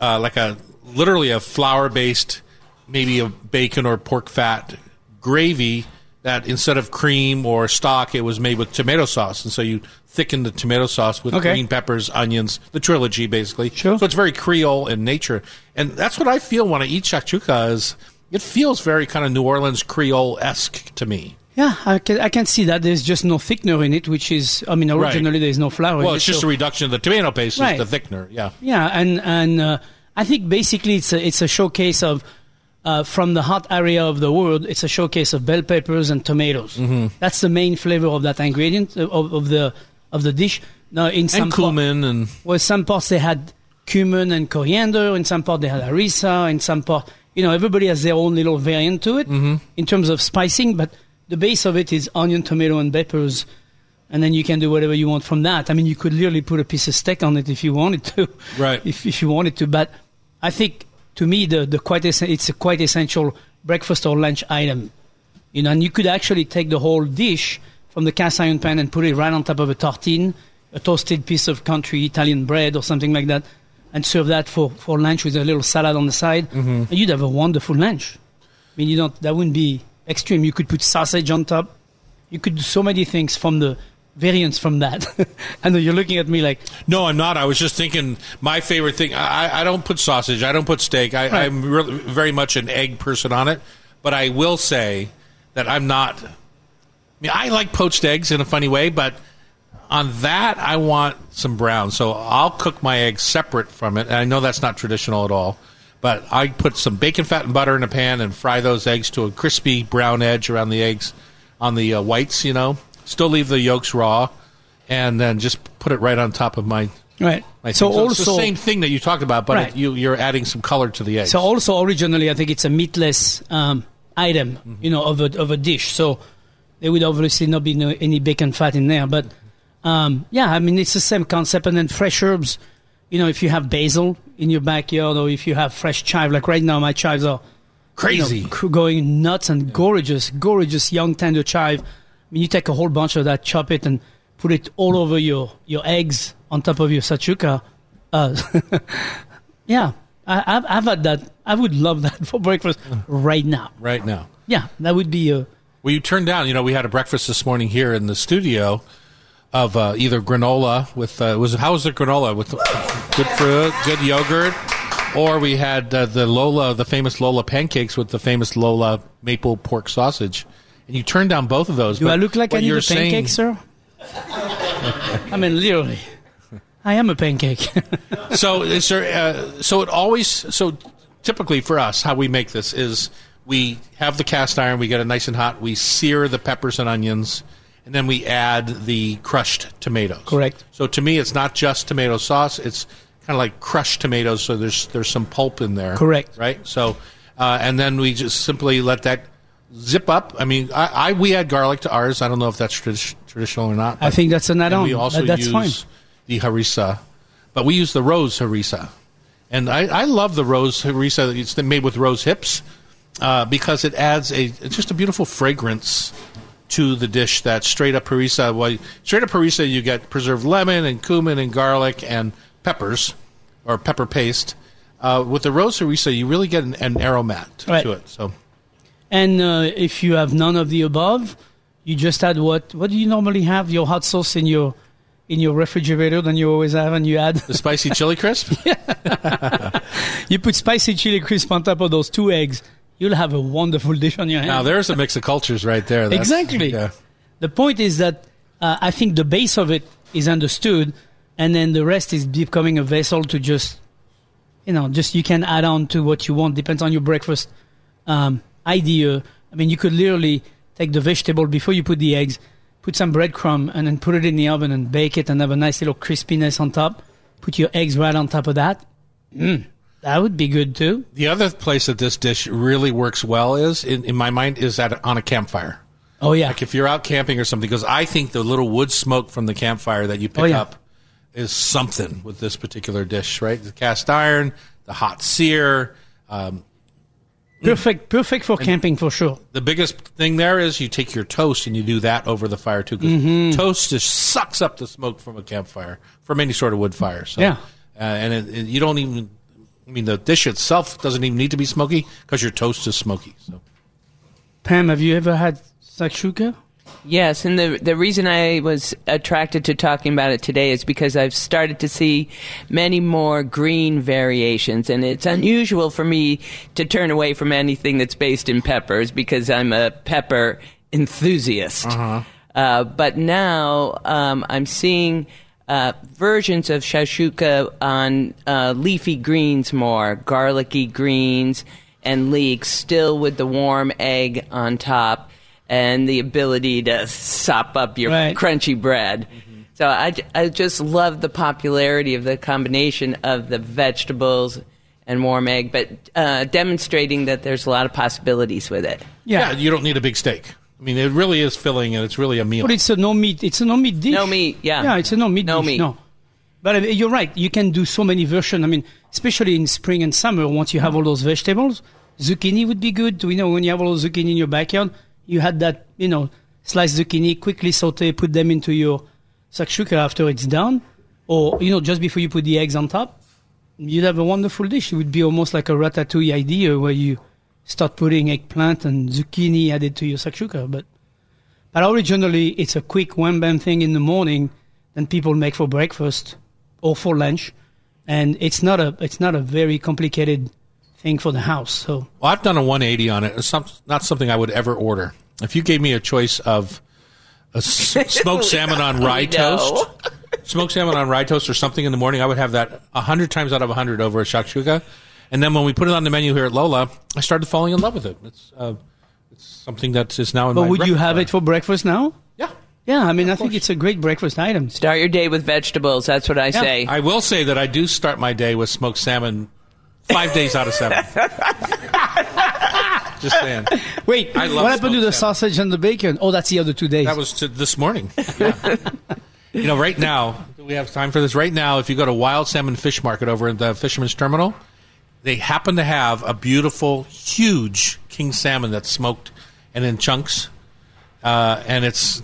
uh, like a literally a flour based, maybe a bacon or pork fat gravy that instead of cream or stock, it was made with tomato sauce, and so you thicken the tomato sauce with Okay. green peppers, onions, the trilogy basically. Sure. So it's very Creole in nature, and that's what I feel when I eat shakshuka. Is it feels very kind of New Orleans Creole esque to me. Yeah, I can, I can see that. There's just no thickener in it, which is, I mean, originally there's no flour. in Well, it, it's just so- a reduction of the tomato paste, Right. is the thickener. Yeah. Yeah, and and uh, I think basically it's a it's a showcase of uh, from the hot area of the world. It's a showcase of bell peppers and tomatoes. Mm-hmm. That's the main flavor of that ingredient of, of the of the dish. Now, in some And cumin and well, some parts they had cumin and coriander. In some part they had harissa. In some part, you know, everybody has their own little variant to it Mm-hmm. in terms of spicing. But the base of it is onion, tomato, and peppers. And then you can do whatever you want from that. I mean, you could literally put a piece of steak on it if you wanted to. Right. If, if you wanted to. But I think, to me, the, the quite es- it's a quite essential breakfast or lunch item. You know, and you could actually take the whole dish from the cast iron pan and put it right on top of a tartine, a toasted piece of country Italian bread or something like that, and serve that for, for lunch with a little salad on the side. Mm-hmm. And you'd have a wonderful lunch. I mean, you don't, that wouldn't be extreme. You could put sausage on top. You could do so many things from the variants from that. I know you're looking at me like, No, I'm not. I was just thinking my favorite thing. I, I don't put sausage. I don't put steak. I, Right. Really, very much an egg person on it. But I will say that I'm not. I mean, I like poached eggs in a funny way, but on that I want some brown. So I'll cook my eggs separate from it. And I know that's not traditional at all. But I put some bacon fat and butter in a pan and fry those eggs to a crispy brown edge around the eggs on the uh, whites. You know, still leave the yolks raw, and then just put it right on top of my right. So think it's the same thing that you talked about, but Right. it, you, you're adding some color to the eggs. So also originally, I think it's a meatless um, item, Mm-hmm. you know, of a of a dish. So there would obviously not be no, any bacon fat in there. But um, yeah, I mean, it's the same concept. And then fresh herbs, you know, if you have basil in your backyard or if you have fresh chive, like right now, my chives are Crazy. you know, going nuts and gorgeous, gorgeous young tender chive. I mean, you take a whole bunch of that, chop it, and put it all over your, your eggs on top of your shakshuka. Uh, yeah, I, I've, I've had that. I would love that for breakfast right now. right now. Yeah, that would be a. Well, you turned down. You know, we had a breakfast this morning here in the studio of uh, either granola with uh, was how was the granola with good fruit, good yogurt, or we had uh, the Lola, the famous Lola pancakes with the famous Lola maple pork sausage. And you turned down both of those. Do but I look like I need a pancake, saying- sir? I mean, literally, I am a pancake. so is there uh, so it always so typically for us how we make this is we have the cast iron we get it nice and hot we sear the peppers and onions and then we add the crushed tomatoes Correct. so to me it's not just tomato sauce it's kind of like crushed tomatoes so there's there's some pulp in there Correct. right so uh, and then we just simply let that zip up i mean i, I we add garlic to ours i don't know if that's tradi- traditional or not I think that's an add-on. we also that's use fine. the harissa, but we use the rose harissa, and I, I love the rose harissa. It's made with rose hips uh, because it adds a just a beautiful fragrance to the dish. That straight up harissa. Well, straight up harissa, you get preserved lemon and cumin and garlic and peppers or pepper paste. Uh, with the rose harissa, you really get an, an aromat Right. to it. So And uh, if you have none of the above, you just add what? What do you normally have? Your hot sauce in your in your refrigerator than you always have, and you add the spicy chili crisp. you put spicy chili crisp on top of those two eggs. You'll have a wonderful dish on your hands. Now there's a mix of cultures right there. That's- Exactly. Yeah. The point is that uh, I think the base of it is understood, and then the rest is becoming a vessel to just, you know, just you can add on to what you want. Depends on your breakfast um, idea. I mean, you could literally take the vegetable before you put the eggs, put some breadcrumb, and then put it in the oven and bake it, and have a nice little crispiness on top. Put your eggs right on top of that. Mm, that would be good too. The other place that this dish really works well is, in, in my mind, is at on a campfire. Oh yeah, Like if you're out camping or something, because I think the little wood smoke from the campfire that you pick Oh, yeah. up is something with this particular dish, right? The cast iron, the hot sear. Um, perfect, perfect for camping for sure. the biggest thing there is you take your toast and you do that over the fire too, because Mm-hmm. toast just sucks up the smoke from a campfire, from any sort of wood fire. So, Yeah. uh, and it, it- you don't even. I mean, the dish itself doesn't even need to be smoky because your toast is smoky. So. Pam, have you ever had shakshuka? Yes, and the the reason I was attracted to talking about it today is because I've started to see many more green variations, and it's unusual for me to turn away from anything that's based in peppers because I'm a pepper enthusiast. Uh, but now um, I'm seeing uh, versions of shakshuka on uh, leafy greens more, garlicky greens and leeks, still with the warm egg on top and the ability to sop up your Right. crunchy bread. So I, I just love the popularity of the combination of the vegetables and warm egg, but uh, demonstrating that there's a lot of possibilities with it. Yeah. you don't need a big steak. I mean, it really is filling, and it's really a meal. But it's a no meat. It's a no meat dish. No meat, yeah. Yeah, it's a no meat No dish. meat. No. But uh, you're right. You can do so many versions. I mean, especially in spring and summer, once you have all those vegetables, zucchini would be good. You know, when you have all those zucchini in your backyard, you had that, you know, sliced zucchini, quickly saute, put them into your shakshuka after it's done, or you know, just before you put the eggs on top. You'd have a wonderful dish. It would be almost like a ratatouille idea where you start putting eggplant and zucchini added to your shakshuka. But but originally, it's a quick wham bam thing in the morning that people make for breakfast or for lunch, and it's not a it's not a very complicated thing for the house. So Well, I've done a 180 on it. It's some, not something I would ever order. If you gave me a choice of a s- smoked salmon on rye toast, smoked salmon on rye toast or something in the morning, I would have that a hundred times out of a hundred over a shakshuka. And then when we put it on the menu here at Lola, I started falling in love with it. It's uh, it's something that is now in but my. would you have repertoire. it for breakfast now? Yeah. Yeah, I mean, I think it's a great breakfast item. Start your day with vegetables. That's what I say. I will say that I do start my day with smoked salmon five days out of seven. Just saying. Wait, I love what happened to the smoked sausage and the bacon? Oh, that's the other two days. That was to this morning. Yeah. you know, right now, do we have time for this? Right now, if you go to Wild Salmon Fish Market over at the Fisherman's Terminal, they happen to have a beautiful, huge king salmon that's smoked and in chunks, uh, and it's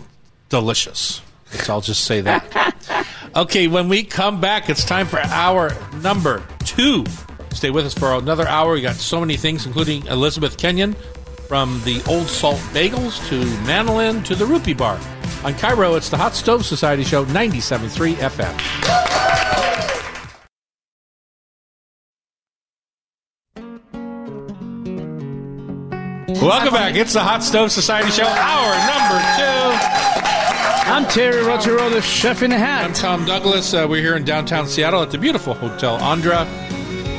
delicious. So I'll just say that. Okay, when we come back, it's time for hour number two. Stay with us for another hour. We got so many things, including Elizabeth Kenyon from the Old Salt Bagels to Manolin to the Rupee Bar. On KIRO, it's the Hot Stove Society Show, 97.3 FM. Welcome back. It's the Hot Stove Society Show, hour number two. I'm Thierry Rautureau, the chef in the hat. I'm. Tom Douglas. Uh, we're here in downtown Seattle at the beautiful Hotel Andra,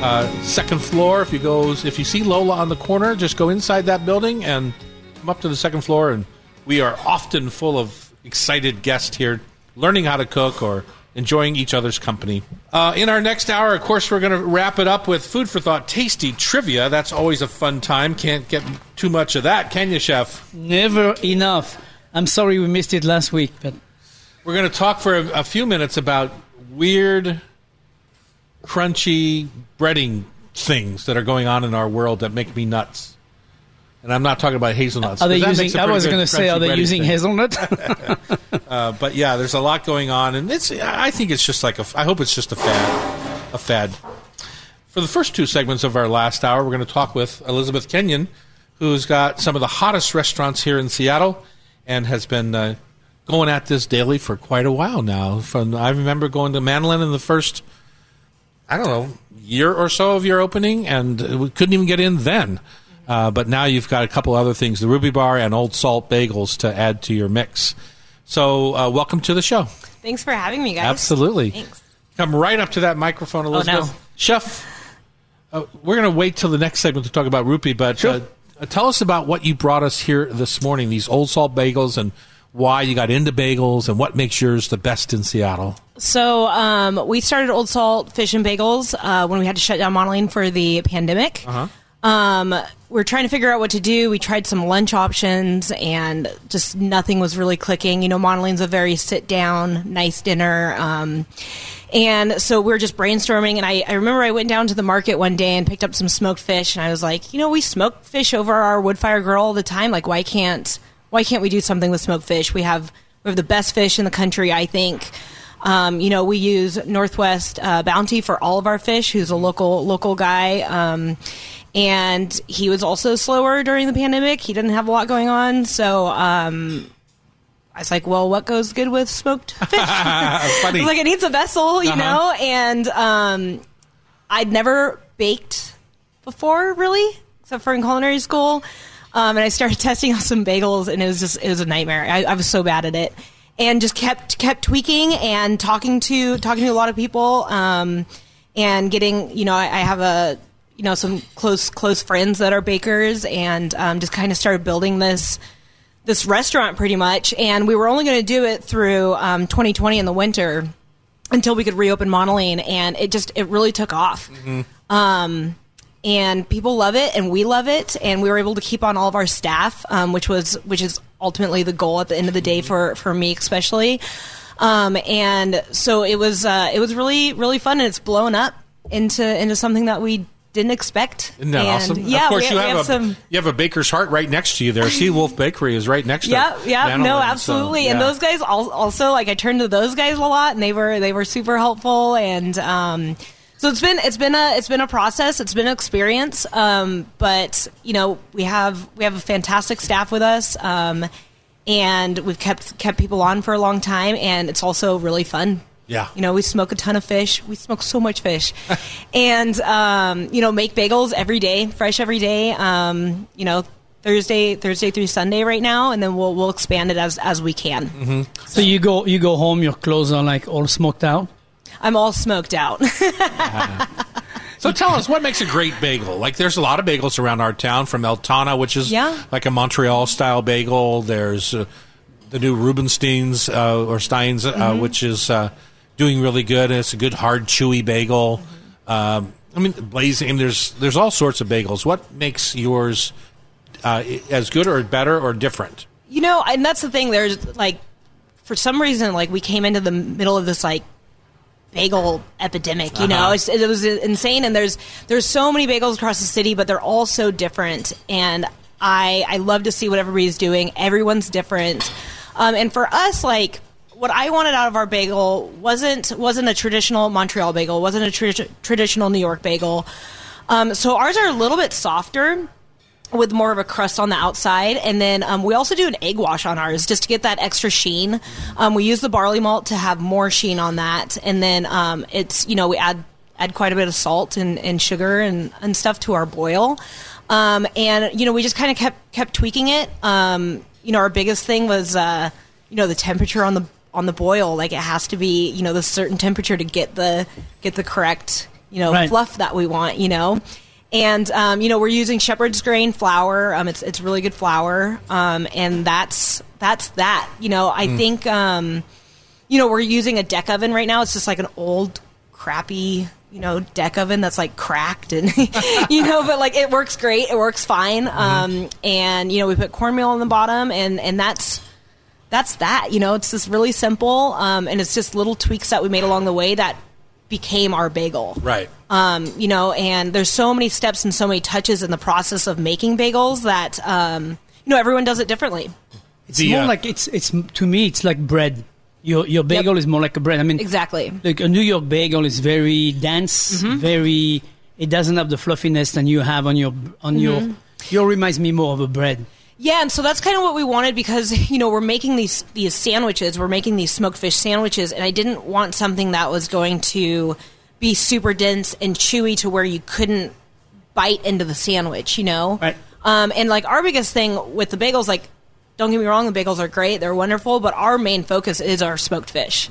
uh, second floor. If you go, if you see Lola on the corner, just go inside that building and come up to the second floor. And we are often full of excited guests here, learning how to cook or enjoying each other's company. Uh, in our next hour, of course, we're going to wrap it up with food for thought, tasty trivia. That's always a fun time. Can't get too much of that, can you, chef? Never enough. I'm sorry we missed it last week, but We're going to talk for a, a few minutes about weird, crunchy breading things that are going on in our world that make me nuts. And I'm not talking about hazelnuts. are they 'cause that makes using? I was going to say, are they using thing. hazelnut? Uh, but yeah, there's a lot going on, and it's. I think it's just like a. I hope it's just a fad, a fad. For the first two segments of our last hour, we're going to talk with Elizabeth Kenyon, who's got some of the hottest restaurants here in Seattle, and has been uh, going at this daily for quite a while now. From I remember going to Manolin in the first, I don't know, year or so of your opening, and we couldn't even get in then. Uh, but now you've got a couple other things, the Rupee Bar and Old Salt Bagels to add to your mix. So, uh, welcome to the show. Thanks for having me, guys. Absolutely. Thanks. Come right up to that microphone, Elizabeth. no. Chef, uh, we're going to wait till the next segment to talk about Rupee, but uh, uh, tell us about what you brought us here this morning, these old salt bagels, and why you got into bagels, and what makes yours the best in Seattle. So um, we started Old Salt Fish and Bagels uh, when we had to shut down Manolin for the pandemic. Uh-huh. Um, we are trying to figure out what to do. We tried some lunch options, and just nothing was really clicking. You know, Manolin's a very sit down, nice dinner. Um, and so we are just brainstorming. And I, I remember I went down to the market one day and picked up some smoked fish, and I was like, you know, we smoke fish over our wood fire grill all the time. Like, why can't why can't we do something with smoked fish? We have we have the best fish in the country, I think. Um, you know, we use Northwest uh, Bounty for all of our fish, who's a local local guy. Um, and he was also slower during the pandemic. He didn't have a lot going on, so um, I was like, "Well, what goes good with smoked fish?" Funny. like it needs a vessel, you Uh-huh. know. And um, I'd never baked before, really, except for in culinary school. Um, and I started testing out some bagels, and it was just it was a nightmare. I, I was so bad at it, and just kept kept tweaking and talking to talking to a lot of people, um, and getting you know I, I have a you know some close close friends that are bakers, and um, just kind of started building this this restaurant pretty much. And we were only going to do it through um, 2020 in the winter until we could reopen Manolin, and it just it really took off. Um, and people love it, and we love it, and we were able to keep on all of our staff, um, which was which is ultimately the goal at the end of the day for for me especially. Um, and so it was uh, it was really really fun, and it's blown up into into something that we didn't expect. Isn't that and awesome? Yeah, of course, you we have, a some. you have a Baker's Heart right next to you there. Sea Wolf Bakery is right next to Yeah, yeah, no, so, absolutely. And those guys also like I turned to those guys a lot, and they were they were super helpful. And um, so it's been it's been a it's been a process. It's been an experience. Um, but you know we have we have a fantastic staff with us. Um, and we've kept kept people on for a long time, and it's also really fun. Yeah. you know, we smoke a ton of fish. We smoke so much fish, and um, you know, make bagels every day, fresh every day. Um, you know, Thursday, Thursday through Sunday right now, and then we'll we'll expand it as as we can. So you go you go home, your clothes are like all smoked out. I'm all smoked out. So tell us what makes a great bagel. Like there's a lot of bagels around our town from Eltana, which is Yeah. like a Montreal style bagel. There's uh, the new Rubinstein's uh, or Steins, uh, Mm-hmm. which is uh, doing really good. It's a good hard chewy bagel. Um, I mean, blazing. There's there's all sorts of bagels. What makes yours uh, as good or better or different? you know, and that's the thing. There's like, for some reason, like we came into the middle of this like bagel epidemic. You know, Uh-huh. it's, it was insane. And there's there's so many bagels across the city, but they're all so different. And I I love to see what everybody's doing. Everyone's different. Um, and for us, like what I wanted out of our bagel wasn't wasn't a traditional Montreal bagel, wasn't a tradi- traditional New York bagel. Um, so ours are a little bit softer with more of a crust on the outside. And then um, we also do an egg wash on ours just to get that extra sheen. Um, we use the barley malt to have more sheen on that. And then um, it's, you know, we add add quite a bit of salt and, and sugar and, and stuff to our boil. Um, and, you know, we just kind of kept kept tweaking it. Um, you know, our biggest thing was, uh, you know, the temperature on the on the boil. Like it has to be, you know, the certain temperature to get the get the correct, you know, Right. fluff that we want, you know. And um, you know we're using shepherd's grain flour. Um, it's it's really good flour, um, and that's that's that. You know I think um, you know we're using a deck oven right now. It's just like an old crappy you know deck oven that's like cracked and you know but like it works great. It works fine. Um, and you know we put cornmeal on the bottom, and and that's that's that. You know it's just really simple, um, and it's just little tweaks that we made along the way that became our bagel Right. um, you know, and there's so many steps and so many touches in the process of making bagels that um, you know everyone does it differently. It's The, more uh, like it's it's to me it's like bread. Your your bagel is more like a bread. I mean, Exactly. like a New York bagel is very dense, Mm-hmm. very. It doesn't have the fluffiness that you have on your on your. Mm-hmm. Your reminds me more of a bread. Yeah, and so that's kind of what we wanted because you know we're making these these sandwiches, we're making these smoked fish sandwiches, and I didn't want something that was going to be super dense and chewy to where you couldn't bite into the sandwich, you know. Right. Um, and like our biggest thing with the bagels, like don't get me wrong, the bagels are great, they're wonderful, but our main focus is our smoked fish.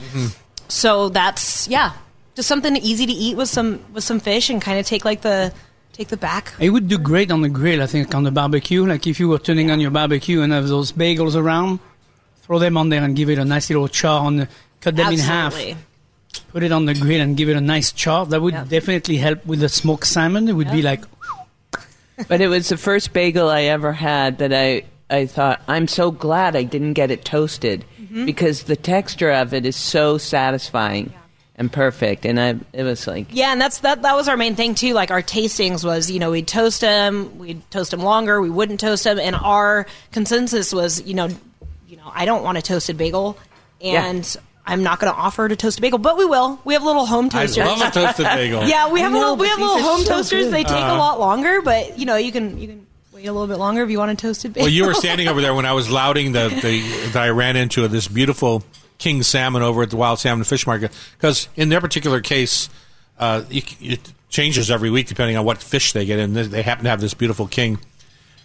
So that's yeah, just something easy to eat with some with some fish and kind of take like the take the back. It would do great on the grill, I think, on the barbecue. Like if you were turning on your barbecue and have those bagels around, throw them on there and give it a nice little char on the, cut them in half, put it on the grill and give it a nice char. That would Yep. definitely help with the smoked salmon. It would be like, But it was the first bagel I ever had that I, I thought, I'm so glad I didn't get it toasted Mm-hmm. because the texture of it is so satisfying and perfect. And I, it was like, Yeah, and that's that. That was our main thing too. Like our tastings was, you know, we'd toast them, we'd toast them longer, we wouldn't toast them, and our consensus was, you know, you know, I don't want a toasted bagel, and I'm not going to offer to toast a bagel, but we will. We have little home toasters. I love a toasted bagel. yeah, we have I know, little we have little home so toasters. good. They take Uh-huh. a lot longer, but you know, you can you can wait a little bit longer if you want a toasted bagel. Well, you were standing over there when I was lauding the, the that I ran into this beautiful king salmon over at the Wild Salmon Fish Market because in their particular case, uh, c- it changes every week depending on what fish they get, and they- happen to have this beautiful king.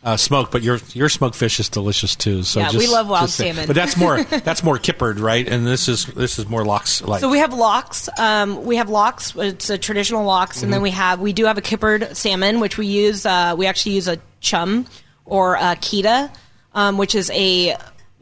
Uh, smoked, but your your smoked fish is delicious too. So Yeah, just, we love wild salmon. but that's more that's more kippered, right? And this is this is more lox like. So we have locks. Um, we have locks. It's a traditional locks, and then we have we do have a kippered salmon, which we use. Uh, we actually use a chum or a keta, um, which is a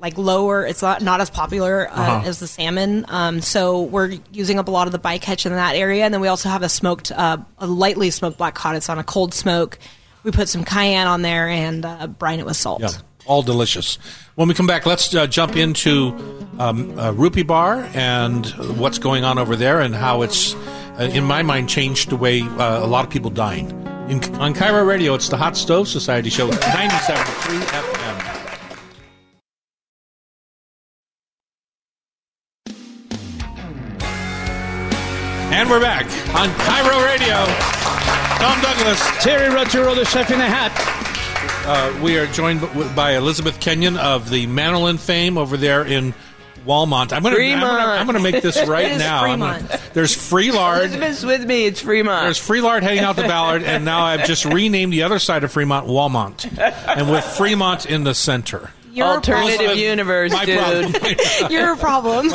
like lower. It's not not as popular uh, Uh-huh. as the salmon. Um, so we're using up a lot of the bycatch in that area, and then we also have a smoked, uh, a lightly smoked black cod. It's on a cold smoke. We put some cayenne on there and uh, brine it with salt. Yeah, all delicious. When we come back, let's uh, jump into um, uh, Rupee Bar and what's going on over there and how it's, uh, in my mind, changed the way uh, a lot of people dine. In, on KIRO Radio, it's the Hot Stove Society Show, 97.3 FM. And we're back on KIRO Radio. Tom Douglas. Thierry Rautureau, the chef in a hat. Uh, we are joined b- by Elizabeth Kenyon of the Manolin fame over there in Walmont. I'm going to Fremont. I'm going to make this right It is now. I'm gonna- there's free lard. Elizabeth's with me. It's Fremont. There's free lard heading out to Ballard, and now I've just renamed the other side of Fremont Walmont, and with Fremont in the center. You're Alternative Elizabeth, universe, my dude. problem. problem. You're a problem.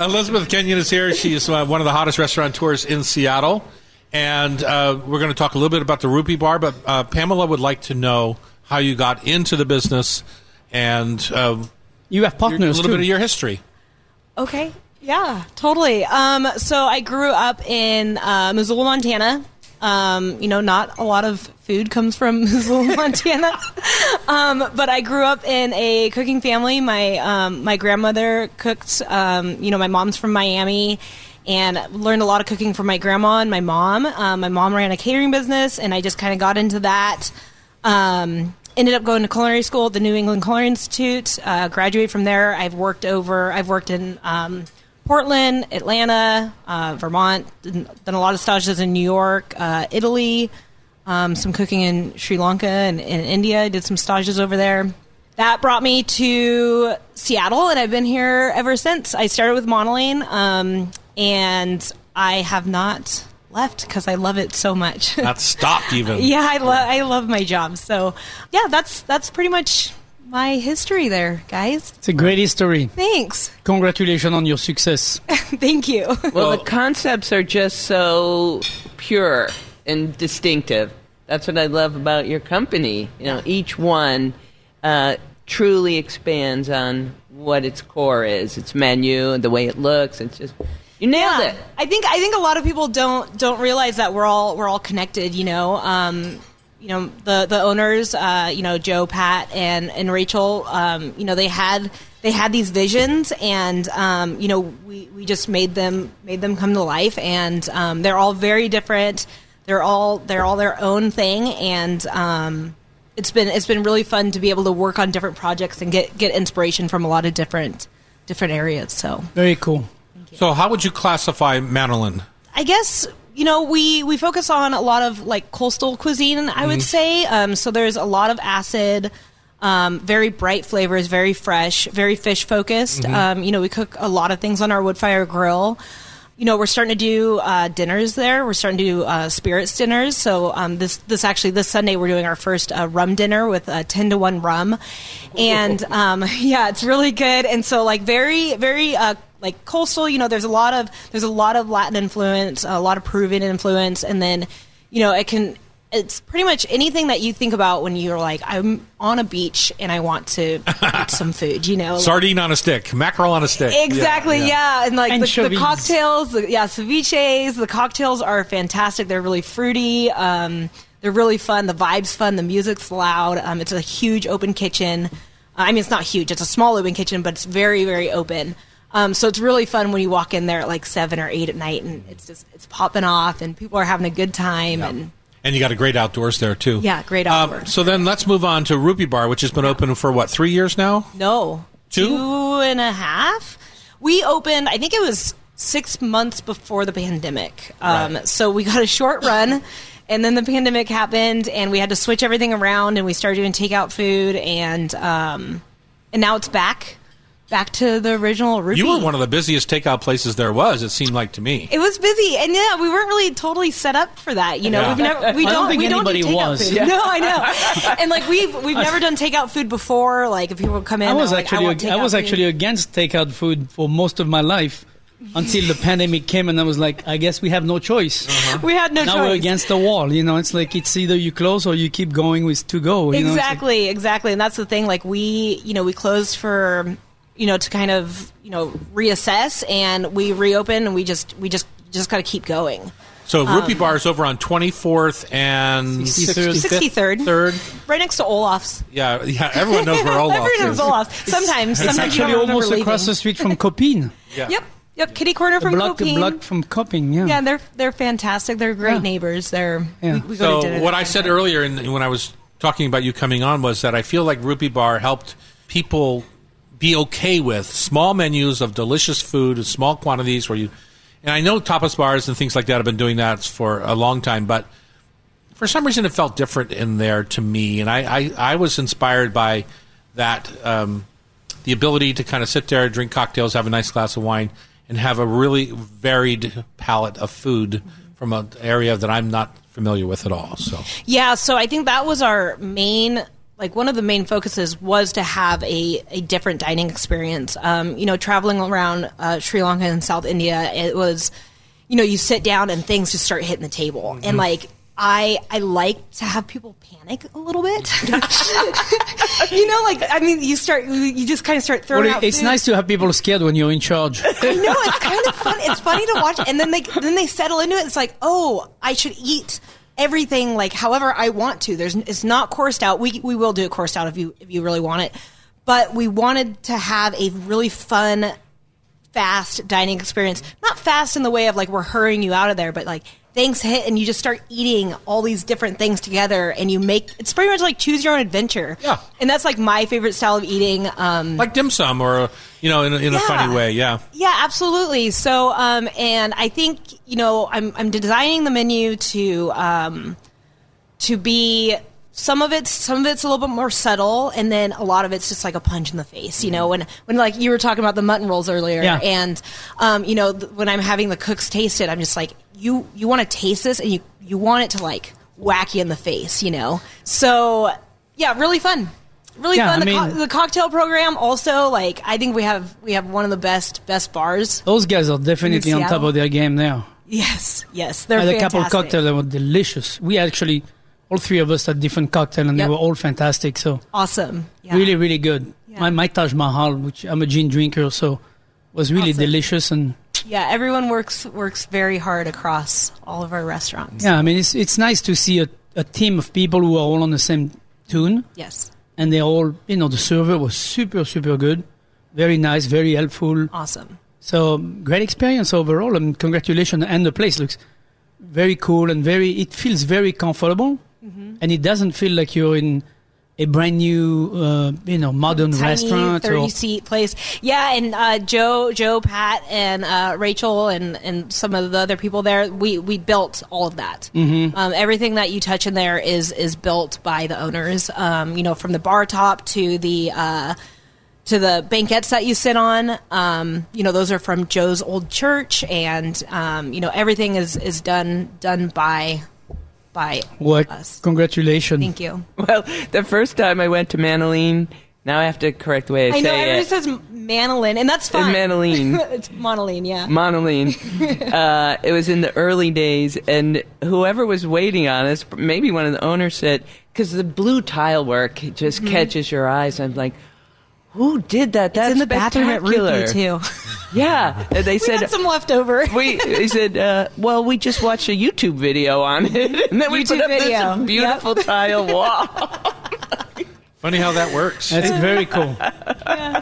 Elizabeth Kenyon is here. She's uh, one of the hottest restaurateurs in Seattle. And uh, we're going to talk a little bit about the Rupee Bar, but uh, Pamela would like to know how you got into the business and uh, You have your- a little too. bit of your history. Okay. Yeah, totally. Um, so I grew up in uh, Missoula, Montana. Um, you know, not a lot of food comes from Missoula, Montana. um, but I grew up in a cooking family. My um, my grandmother cooked. Um, you know, my mom's from Miami, and learned a lot of cooking from my grandma and my mom. Um, my mom ran a catering business, and I just kind of got into that. Um, ended up going to culinary school at the New England Culinary Institute. Uh, graduated from there. I've worked over. I've worked in um, Portland, Atlanta, uh, Vermont. Done, a lot of stages in New York, uh, Italy. Um, some cooking in Sri Lanka and in India. I did some stages over there. That brought me to Seattle, and I've been here ever since. I started with Manolin, um, and I have not left because I love it so much. Not stopped even. yeah, I love I love my job. So yeah, that's that's pretty much my history there, guys. It's a great history. Thanks. Congratulations on your success. Thank you. Well, Well- the concepts are just so pure and distinctive. That's what I love about your company. You know, each one uh, truly expands on what its core is, its menu, and the way it looks. It's just you nailed it. I think I think a lot of people don't don't realize that we're all we're all connected. You know, um, you know the the owners, uh, you know Joe, Pat, and and Rachel. Um, you know they had they had these visions, and um, you know we we just made them made them come to life, and um, they're all very different. They're all they're all their own thing, and um, it's been it's been really fun to be able to work on different projects and get get inspiration from a lot of different different areas. So. Very cool. So, how would you classify Manolin? I guess you know we we focus on a lot of like coastal cuisine. I would say um, so. There's a lot of acid, um, very bright flavors, very fresh, very fish focused. Um, you know, we cook a lot of things on our wood fire grill. You know, we're starting to do uh, dinners there. We're starting to do uh, spirits dinners. So um, this this actually this Sunday we're doing our first uh, rum dinner with uh, ten to one rum, and um, yeah, it's really good. And so like very very uh, like coastal. You know, there's a lot of there's a lot of Latin influence, a lot of Peruvian influence, and then you know it can. It's pretty much anything that you think about when you're like, I'm on a beach and I want to eat some food. You know, Sardine on a stick, mackerel on a stick. Exactly, yeah, and like the, the cocktails, the, yeah, ceviches. The cocktails are fantastic. They're really fruity. Um, they're really fun. The vibe's fun. The music's loud. Um, it's a huge open kitchen. Uh, I mean, it's not huge. It's a small open kitchen, but it's very, very open. Um, so it's really fun when you walk in there at like seven or eight at night, and it's just it's popping off, and people are having a good time. And And you got a great outdoors there too. Yeah, great Um, outdoors. so then let's move on to Rupee Bar, which has been open for what three years now. No. Two? Two and a half. We opened, I think it was six months before the pandemic. Um, Right. So we got a short run, and then the pandemic happened, and we had to switch everything around, and we started doing takeout food, and um, and now it's back, back to the original Rupee. You were one of the busiest takeout places there was. It seemed like to me. It was busy, and yeah, we weren't really totally set up for that. You know, Yeah. we've never we I don't, don't think we don't do anybody takeout was. food. Yeah. No, I know, and like we've we've never done takeout food before. Like if people come in, I was they're like, actually want I was actually food. against takeout food for most of my life until the pandemic came, and I was like, I guess we have no choice. Uh-huh. we had no Now choice. we're against the wall. You know, it's like it's either you close or you keep going with to go. You know, like- exactly, exactly, and that's the thing. Like we, you know, we closed for, you know, to kind of, you know, reassess, and we reopen, and we just, we just, just got to keep going. So Um, Rupee Bar is over on 24th and 63rd. 63rd. Right next to Olaf's. Yeah, yeah. Everyone knows where Olaf Everyone knows is. Olaf's. Sometimes, It's sometimes you actually don't remember almost leaving. across the street from Copine. Yeah. Yep, yep. Kitty corner a from block, a Copine. block from Copine. Yeah. Yeah, they're they're fantastic. They're great Yeah. neighbors. They're Yeah. we, we go So dinner what I said sometimes. earlier, in, when I was talking about you coming on, was that I feel like Rupee Bar helped people be okay with small menus of delicious food in small quantities. Where you, and I know tapas bars and things like that have been doing that for a long time, but for some reason it felt different in there to me, and I I, I was inspired by that. Um, the ability to kind of sit there, drink cocktails, have a nice glass of wine, and have a really varied palette of food from an area that I'm not familiar with at all. So Yeah, so I think that was our main like one of the main focuses was to have a, a different dining experience. Um, you know, traveling around uh, Sri Lanka and South India, it was, you know, you sit down and things just start hitting the table, and like I I like to have people panic a little bit. you know, like I mean, you start you just kind of start throwing Well, out. it's food. nice to have people scared when you're in charge. I know it's kind of fun. It's funny to watch, and then they then they settle into it. It's like, oh, I should eat everything like however I want to. There's it's not coursed out. We we will do it coursed out if you if you really want it, but we wanted to have a really fun, fast dining experience. Not fast in the way of like we're hurrying you out of there, but like things hit and you just start eating all these different things together, and you make it's pretty much like choose your own adventure. Yeah. and that's like my favorite style of eating. Um, like dim sum, or you know, in, a- in a funny way, yeah. yeah, absolutely. So, um, and I think you know, I'm I'm designing the menu to um, to be some of it's some of it's a little bit more subtle, and then a lot of it's just like a punch in the face. You know, when when like you were talking about the mutton rolls earlier, Yeah. and um, you know, th- when I'm having the cooks taste it, I'm just like, you you want to taste this, and you you want it to like whack you in the face. You know, so yeah, really fun. Really Yeah, fun. I The, co- mean- the cocktail program also like I think we have we have one of the best best bars. Those guys are definitely on top Seattle? of their game now. Yes, yes, they're I had a couple fantastic. cocktails that were delicious. We actually, all three of us had different cocktails and Yep. they were all fantastic. So Awesome. Yeah. really, really good. Yeah. My, my Taj Mahal, which I'm a gin drinker, so was really Awesome. delicious. And Yeah, everyone works works very hard across all of our restaurants. yeah, I mean, it's it's nice to see a, a team of people who are all on the same tune Yes. and they're all, you know, the server was super, super good. Very nice, very helpful. Awesome. So great experience overall, and congratulations. And the place looks very cool and very. It feels very comfortable, Mm-hmm. and it doesn't feel like you're in a brand new, uh, you know, modern Tiny restaurant. thirty Or, seat place. Yeah, and uh, Joe, Joe, Pat, and uh, Rachel, and and some of the other people there. We we built all of that. Mm-hmm. Um, everything that you touch in there is is built by the owners. Um, you know, from the bar top to the. Uh, to the banquettes that you sit on, um, you know, those are from Joe's old church, and um, you know everything is is done done by by what? us. Congratulations! Thank you. Well, the first time I went to Maniline, Now I have to correct the way I, I know say everybody it. says manolin, and that's fine. Manolin. it's monoline, yeah. Monoline. uh, it was in the early days, and whoever was waiting on us, maybe one of the owners said, because the blue tile work just catches your eyes. I'm like, who did that? That's Mm-hmm. it's in the bathroom at spectacular." Ruthie too. Yeah, and they we said. had some leftover. we, they said, uh, well, we just watched a YouTube video on it, and then we YouTube put up video. this beautiful tile wall. Funny how that works. That's very cool.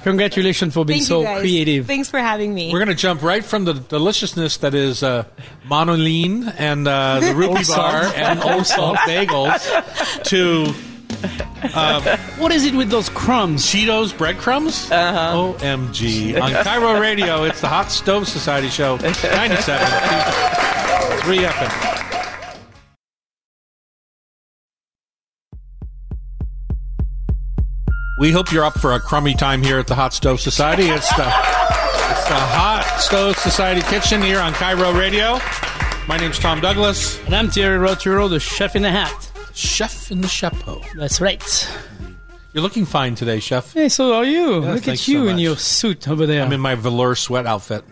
Congratulations for being Thank so creative. Thanks for having me. We're going to jump right from the deliciousness that is uh, monoline and uh, the rupee bar and old salt bagels to What is it with those crumbs? Cheetos breadcrumbs. Uh-huh. OMG! On KIRO Radio, it's the Hot Stove Society Show, ninety-seven three FM. We hope you're up for a crummy time here at the Hot Stove Society. It's the it's the Hot Stove Society Kitchen here on KIRO Radio. My name's Tom Douglas, And I'm Thierry Rautureau, the chef in the hat. Chef in the chapeau. That's right. You're looking fine today, chef. Hey, so are you? Yeah, Look at you so in your suit over there. I'm in my velour sweat outfit.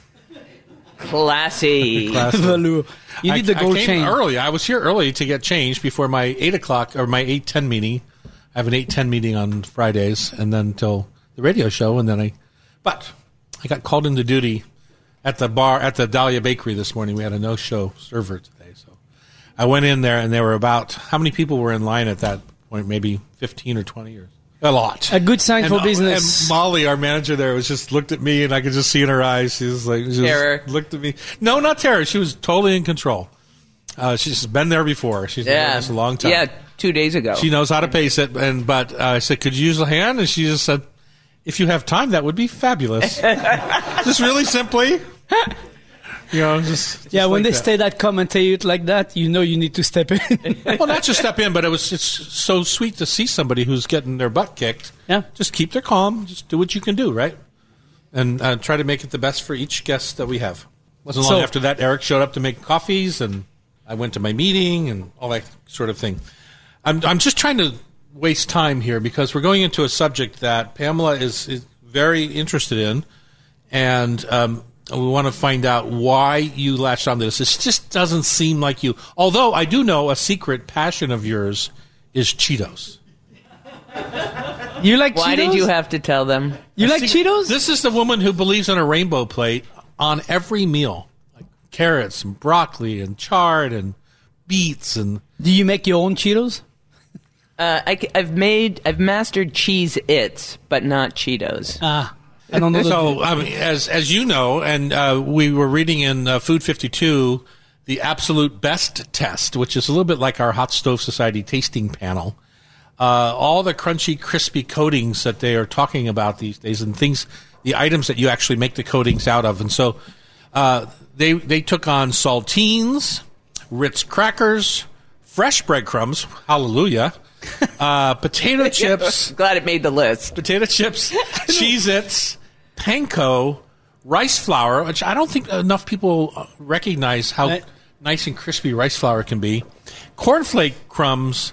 Classy. Velour. You need I, the gold I came chain. early. I was here early to get changed before my eight o'clock or my eight ten meeting. I have an eight ten meeting on Fridays, and then till the radio show, and then I. But I got called into duty at the bar at the Dahlia Bakery this morning. We had a no show server today, so I went in there, and there were about how many people were in line at that point? Maybe fifteen or twenty or a lot. A good sign And, for business. and Molly, our manager there, was just looked at me, and I could just see in her eyes. She was like, just Terror. looked at me. No, not terror. She was totally in control. Uh, she's been there before. She's been doing yeah. this a long time. Yeah, two days ago. She knows how to pace it. And but uh, I said, could you use a hand? And she just said, if you have time, that would be fabulous. just really simply. You know, just, just yeah, when like they that. say that, commentate it like that, you know you need to step in. well, not just step in, but it was it's so sweet to see somebody who's getting their butt kicked. Yeah. Just keep their calm. Just do what you can do, right? And uh, try to make it the best for each guest that we have. Wasn't long So- after that, Eric showed up to make coffees, and I went to my meeting and all that sort of thing. I'm I'm just trying to waste time here because we're going into a subject that Pamela is, is very interested in, and um, we want to find out why you latched onto this. This just doesn't seem like you. Although I do know a secret passion of yours is Cheetos. you like Cheetos? Why Cheetos? did you have to tell them? You like See, Cheetos? This is the woman who believes in a rainbow plate on every meal, like carrots and broccoli and chard and beets and Do you make your own Cheetos? Uh, I, have made, I've mastered Cheez Its, but not Cheetos. Ah, I don't know. So, I mean, as as you know, and uh, we were reading in uh, Food Fifty Two, the absolute best test, which is a little bit like our Hot Stove Society tasting panel. Uh, all the crunchy, crispy coatings that they are talking about these days, and things, the items that you actually make the coatings out of, and so uh, they they took on saltines, Ritz crackers, fresh breadcrumbs, hallelujah, uh, potato chips Glad it made the list. potato chips, Cheez Its, panko, rice flour, which I don't think enough people uh, recognize how Right. nice and crispy rice flour can be, cornflake crumbs,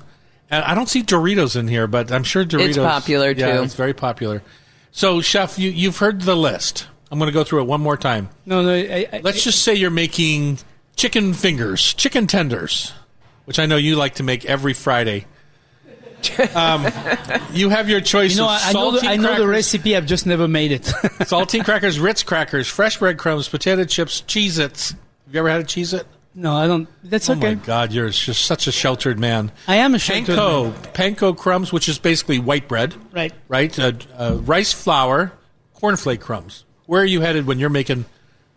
and I don't see Doritos in here, but I'm sure Doritos. popular, Yeah, too. it's very popular. So, chef, you, you've heard the list. I'm going to go through it one more time. no, no. I, I, Let's just say you're making chicken fingers, chicken tenders, which I know you like to make every Friday. Um, you have your choice you know, of I, I know, the, I know the recipe. I've just never made it. Saltine crackers, Ritz crackers, fresh breadcrumbs, potato chips, Cheez Its. Have you ever had a Cheez It? no, I don't. That's Oh okay. my God, you're just such a sheltered man. I am a sheltered Panko, man. panko crumbs, which is basically white bread, Right. right? Uh, uh, rice flour, cornflake crumbs. Where are you headed when you're making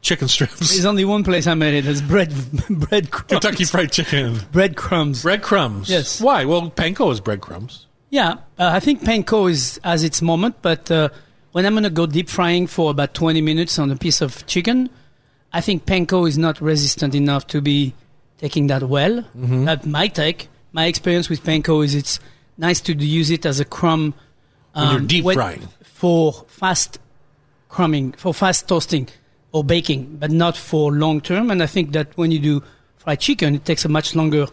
chicken strips? There's only one place I made it. It's bread, bread crumbs. Kentucky Fried Chicken. Bread crumbs. Bread crumbs. Yes. Why? Well, panko is breadcrumbs. Yeah, uh, I think panko is has its moment, but uh, when I'm gonna go deep frying for about 20 minutes on a piece of chicken, I think panko is not resistant enough to be taking that well. Mm-hmm. That my take. My experience with panko is it's nice to use it as a crumb When you're um, deep frying. for fast crumbing, for fast toasting or baking, but not for long term. And I think that when you do fried chicken, it takes a much longer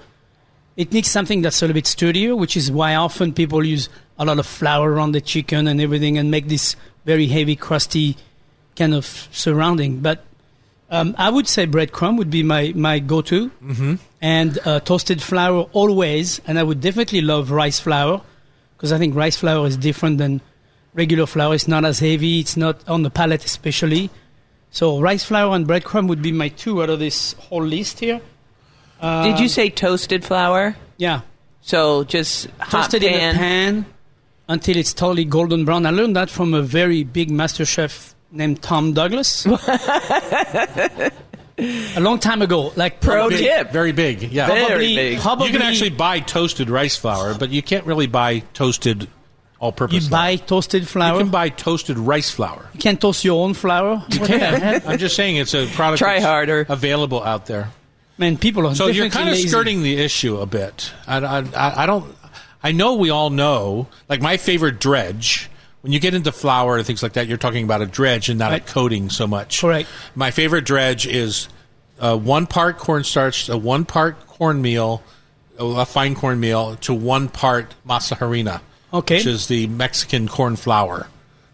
it needs something that's a little bit sturdier, which is why often people use a lot of flour on the chicken and everything and make this very heavy, crusty kind of surrounding. But um, I would say breadcrumb would be my, my go-to. Mm-hmm. And uh, toasted flour always. And I would definitely love rice flour because I think rice flour is different than regular flour. It's not as heavy. It's not on the palate especially. So rice flour and breadcrumb would be my two out of this whole list here. Did you um, say toasted flour? Yeah. So just hot toasted in a pan. pan until it's totally golden brown. I learned that from a very big master chef named Tom Douglas. a long time ago. Like Pro probably- tip. Very big. Yeah. Very Probably, big. probably you can actually buy toasted rice flour, but you can't really buy toasted all-purpose. you flour. buy toasted flour. You can buy toasted rice flour. You can toast your own flour. What the hell? I'm just saying it's a product. Try that's harder. Available out there. Man, people are So you're kind of lazy. skirting the issue a bit. I, I, I I don't. I know we all know. Like my favorite dredge. When you get into flour and things like that, you're talking about a dredge and not Right. a coating so much. Correct. My favorite dredge is uh, one part cornstarch, a one part cornmeal, a fine cornmeal, to one part masa harina, Okay. which is the Mexican corn flour,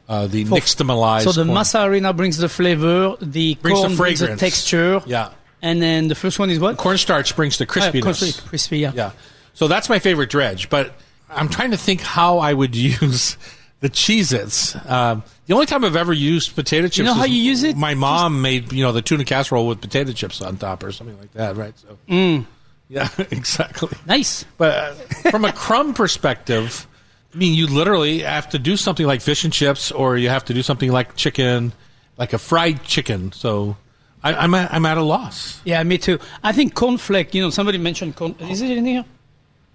uh, the For- nixtamalized. So the corn. masa harina brings the flavor, the Brings the corn brings the texture. Yeah. And then the first one is what? cornstarch brings the Ah, crispiness. crispy, crispy, yeah. Yeah. So that's my favorite dredge, but I'm trying to think how I would use the Cheez Its. Um, the only time I've ever used potato chips know how you use it? My mom made, you know, the tuna casserole with potato chips on top or something like that, right? So, Mm. yeah, exactly. Nice. But uh, from a crumb perspective, I mean, you literally have to do something like fish and chips, or you have to do something like chicken, like a fried chicken. So I, I'm at, I'm at a loss. Yeah, me too. I think cornflake, you know, somebody mentioned corn. Is it in here?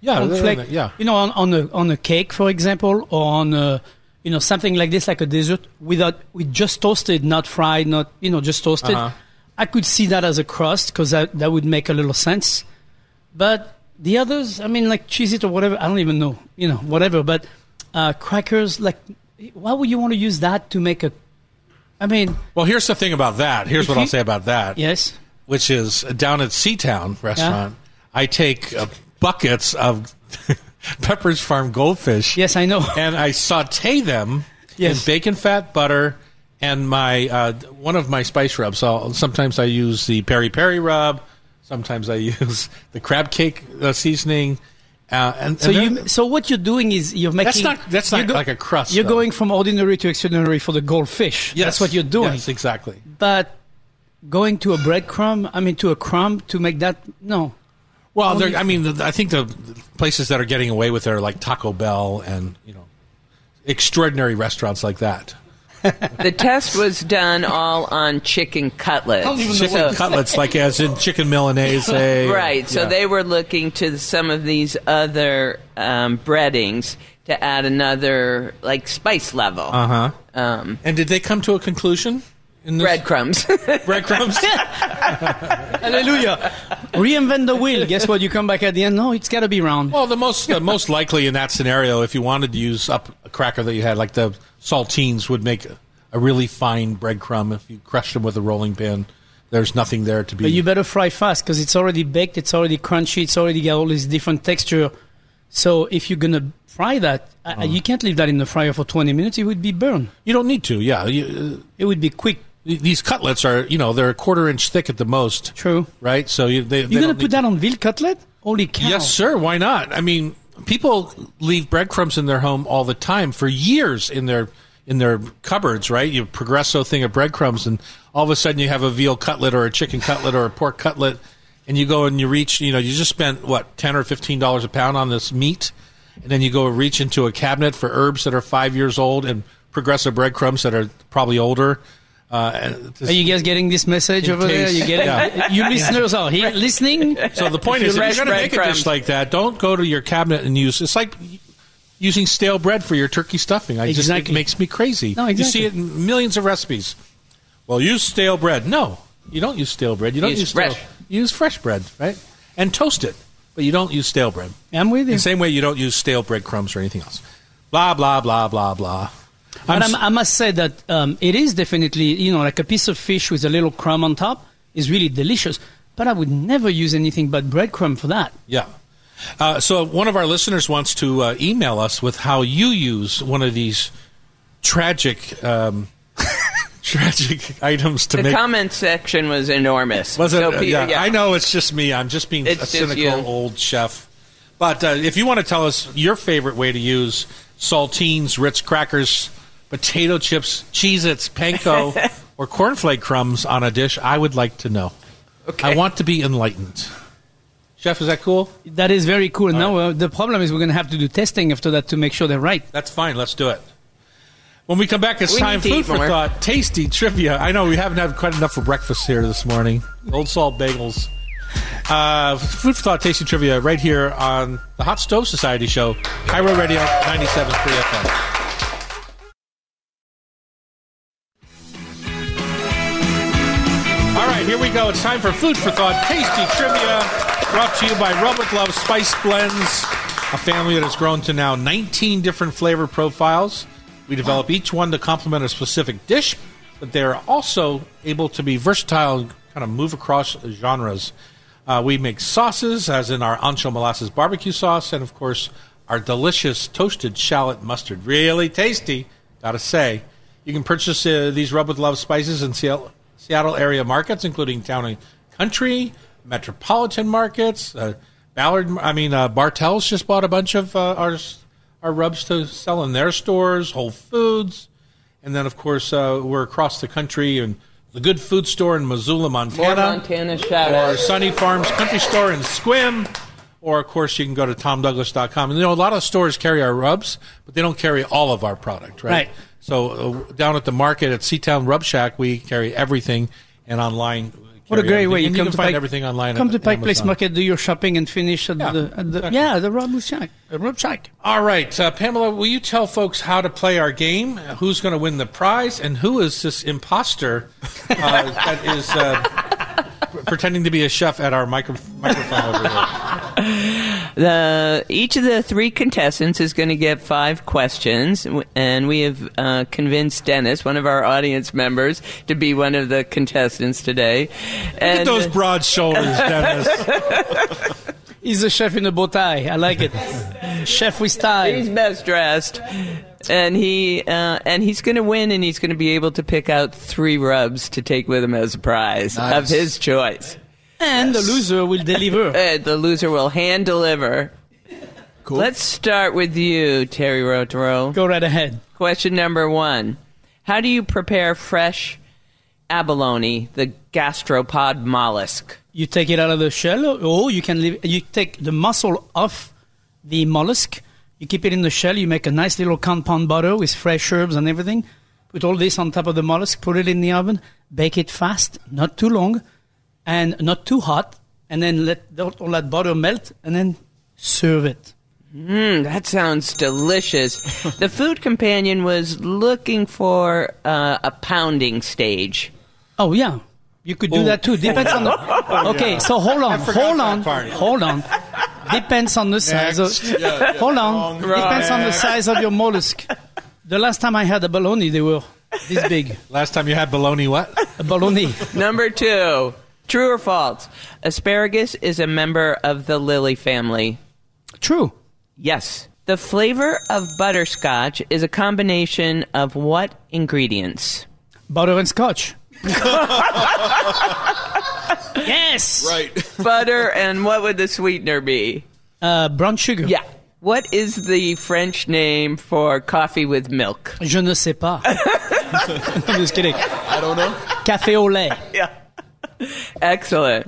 Yeah, Cornflake. yeah. You know, on, on a on a cake, for example, or on a, you know something like this, like a dessert, without with just toasted, not fried, not you know just toasted. Uh-huh. I could see that as a crust because that that would make a little sense. But the others, I mean, like cheese it or whatever, I don't even know, you know, whatever. But uh, crackers, like, why would you want to use that to make a? I mean, Well, here's the thing about that. Here's what you- I'll say about that. yes, Which is down at Seatown restaurant. I take uh, buckets of Pepperidge Farm goldfish. yes, I know. And I saute them Yes. in bacon fat, butter, and my uh, one of my spice rubs. So sometimes I use the peri peri rub. Sometimes I use the crab cake uh, seasoning. Uh, and So and you, so what you're doing is you're making. That's not- that's not like a crust, You're though. going from ordinary to extraordinary for the goldfish. Yes. That's what you're doing. Yes, exactly. But going to a breadcrumb, I mean, to a crumb to make that no. Well, I mean, I think the places that are getting away with it are like Taco Bell and you know, extraordinary restaurants like that. The test was done all on chicken cutlets. Chicken So- cutlets, like as in chicken milanese. Right. So Yeah. they were looking to some of these other um, breadings to add another like spice level. Uh huh. Um, And did they come to a conclusion? In this? breadcrumbs. breadcrumbs. Hallelujah! Reinvent the wheel. Guess what? You come back at the end. No, it's got to be round. well, the most the most likely in that scenario, if you wanted to use up a cracker that you had, like the saltines, would make a, a really fine breadcrumb if you crushed them with a rolling pin. There's nothing there to be. But you better fry fast because it's already baked. It's already crunchy. It's already got all this different texture. So if you're gonna fry that, uh, you can't leave that in the fryer for 20 minutes. It would be burned. you don't need to. Yeah. You, uh, It would be quick. these cutlets are, you know, they're a quarter inch thick at the most. True. right? So you, they, You're gonna put that on veal cutlet? Holy cow! Yes, sir. Why not? I mean, people leave breadcrumbs in their home all the time for years in their in their cupboards, right? You Progresso thing of breadcrumbs, and all of a sudden you have a veal cutlet or a chicken cutlet or a pork cutlet, and you go and you reach, you know, you just spent what ten or fifteen dollars a pound on this meat, and then you go reach into a cabinet for herbs that are five years old and progressive breadcrumbs that are probably older. Uh, Are you guys getting this message In over there? case- You getting? Yeah. You listeners are here listening. So the point If is, you if rush you're going to make a dish like that, don't go to your cabinet and use. It's like using stale bread for your turkey stuffing. I just it makes me crazy. No, You see it in millions of recipes. Well, use stale bread. No, you don't use stale bread. You don't Use use, fresh. you use fresh bread, right? And toast it, but you don't use stale bread. I'm with you. The same way you don't use stale breadcrumbs or anything else. Blah blah blah blah blah. I'm But s- I'm, I must say that um, it is definitely, you know, like a piece of fish with a little crumb on top is really delicious. But I would never use anything but breadcrumb for that. Yeah. Uh, so one of our listeners wants to uh, email us with how you use one of these tragic, um, tragic items to The make. The comment section was enormous. Was it? So uh, pe- yeah, I know it's just me. I'm just being It's a just cynical you. old chef. But uh, if you want to tell us your favorite way to use saltines, Ritz crackers, potato chips, Cheez-Its, panko, or cornflake crumbs on a dish, I would like to know. Okay. I want to be enlightened. Chef, is that cool? That is very cool. now uh, the problem is we're going to have to do testing after that to make sure they're right. That's fine. Let's do it. When we come back, it's We time food for more. thought. Tasty trivia. I know we haven't had quite enough for breakfast here this morning. Old salt bagels. Uh, food for thought, tasty trivia, right here on the Hot Stove Society show, KIRO Radio ninety seven 97.3 FM. Here we go. It's time for food for thought, tasty trivia, brought to you by Rub with Love Spice Blends, a family that has grown to now 19 different flavor profiles. We develop each one to complement a specific dish, but they are also able to be versatile and kind of move across genres. Uh, we make sauces, as in our ancho molasses barbecue sauce, and of course, our delicious toasted shallot mustard. Really tasty, gotta say. You can purchase uh, these Rub with Love spices in Seattle, Seattle area markets, including Town and Country, metropolitan markets. Uh, Ballard, I mean, uh, Bartell's just bought a bunch of uh, our our rubs to sell in their stores. Whole Foods, and then of course uh, we're across the country and the Good Food Store in Missoula, More Montana, Montana shout or out. Sunny Farms Country Store in Sequim. Or, of course, you can go to tomdouglas.com. And, you know, a lot of stores carry our rubs, but they don't carry all of our product, right? Right. So, uh, down at the market at Seatown Rub Shack, we carry everything, and online. What a great way! everything. And You come can to find Pike, everything online. Come to Pike Place Market, do your shopping, and finish at Yeah, the, at the exactly. yeah the Rub Shack. uh, Rub Shack. All right, uh, Pamela, will you tell folks how to play our game? Uh, Who's going to win the prize, and who is this imposter uh, that is uh, pretending to be a chef at our micro- microphone over here? The each of the three contestants is going to get five questions, and we have uh, convinced Dennis, one of our audience members, to be one of the contestants today. Look at And those broad shoulders, Dennis. He's a chef in a bow tie. I like it. chef with he's best dressed, and he uh, and he's going to win, and he's going to be able to pick out three rubs to take with him as a prize of his choice. And the loser will deliver. Uh, the loser will hand deliver. Cool. Let's start with you, Thierry Rautureau. Go right ahead. Question number one How do you prepare fresh abalone, the gastropod mollusk? You take it out of the shell, or you can leave. You take the muscle off the mollusk. You keep it in the shell. You make a nice little compound butter with fresh herbs and everything. Put all this on top of the mollusk. Put it in the oven. Bake it fast, not too long, and not too hot. And then let all that butter melt, and then serve it. Mm, that sounds delicious. the food companion was looking for uh, a pounding stage. Oh yeah, you could do that too. Depends on the. Okay, so hold on, hold on, hold on. Depends on the size of. hold on. Depends on the size of your mollusk. The last time I had a bologna, they were this big. Last time you had bologna, what? A bologna. Number two True or false? Asparagus is a member of the lily family. True. Yes. The flavor of butterscotch is a combination of what ingredients? Butter and scotch. yes. Right. Butter and what would the sweetener be? Uh, brown sugar. Yeah. What is the French name for coffee with milk? Je ne sais pas. I'm just kidding. I don't know. Café au lait. Yeah. Excellent.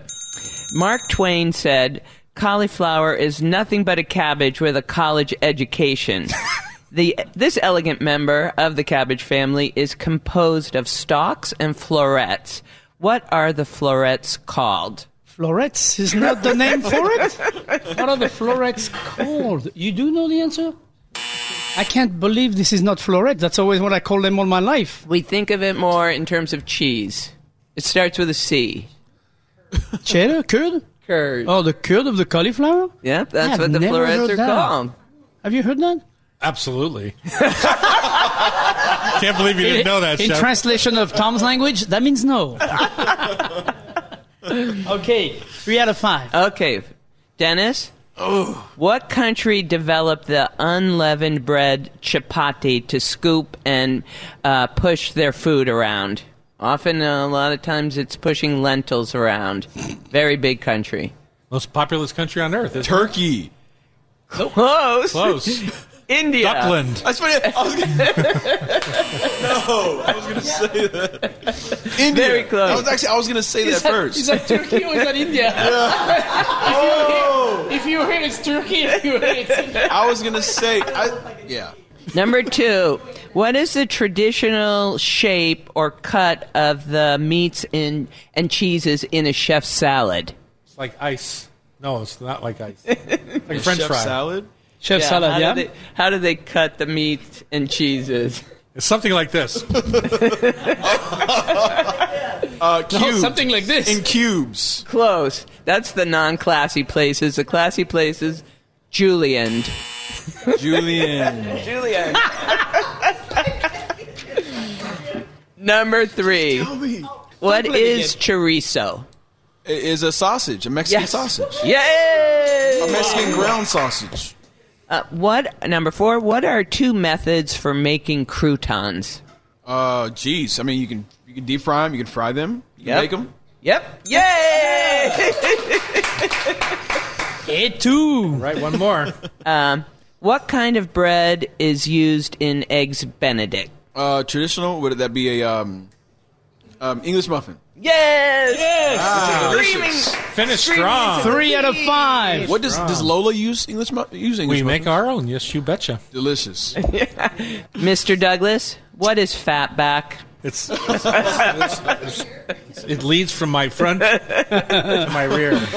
Mark Twain said, cauliflower is nothing but a cabbage with a college education. the, this elegant member of the cabbage family is composed of stalks and florets. What are the florets called? Florets is not the name for it. What are the florets called? You do know the answer? I can't believe this is not floret. That's always what I call them all my life. We think of it more in terms of cheese. It starts with a C. Cheddar, curd. Curd. Oh, the curd of the cauliflower. yeah, that's I've what the never florets heard are that. called. Have you heard that? Absolutely. Can't believe you didn't know that, In chef. translation of Tom's language, that means no. okay, three out of five. Okay, Dennis, Oh. What country developed the unleavened bread chapati to scoop and uh, push their food around? Often, uh, a lot of times, it's pushing lentils around. Very big country. Most populous country on earth. Is Turkey. Close. Close. India. Duckland. That's funny. I was gonna, no, I was gonna say that. India. Very close. I was actually I was gonna say that first. Is that Turkey or is that India? oh, If you hear it's Turkey, if you hear it's India. I was gonna say. I, yeah. Number two, what is the traditional shape or cut of the meats in, and cheeses in a chef's salad? It's like ice. No, it's not like ice. Like French Chef fry. salad. Chef salad, how yeah. Do they, how do they cut the meat and cheeses? It's something like this. Uh, cubes. No, something like this. in cubes. Close. That's the non-classy places. The classy places, julienne. julienne. julienne. Number three. What Don't let me is get- chorizo? It is a sausage, a Mexican sausage, Yay! a Mexican ground sausage. Uh, what number four? What are two methods for making croutons? Uh, geez. I mean, you can you can deep fry them, you can fry them, you can Yep. bake them. Yep. Yay! Et two. Right, one more. um, what kind of bread is used in eggs Benedict? Uh, traditional would that be a um, um, English muffin? Yes. Ah, Screaming. delicious. Finish Screaming strong. Three out of five. What does does Lola use English mu- use English? We make our own. Yes, you betcha. delicious. Mr. Douglas, what is fatback? It's, it leads from my front to my rear.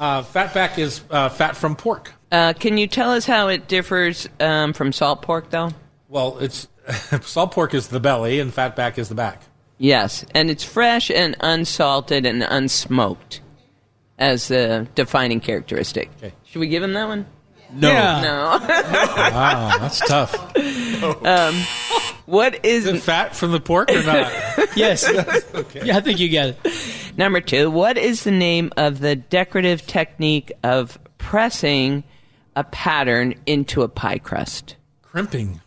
Uh, fatback is uh, fat from pork. Uh, can you tell us how it differs um, from salt pork, though? Well, it's salt pork is the belly and fatback is the back. Yes, and it's fresh and unsalted and unsmoked as the defining characteristic. Okay. Should we give him that one? No, Yeah. No. wow, that's tough. what Is is it fat from the pork or not? Yes. Yeah, I think you get it. number two? What is the name of the decorative technique of pressing a pattern into a pie crust? crimping.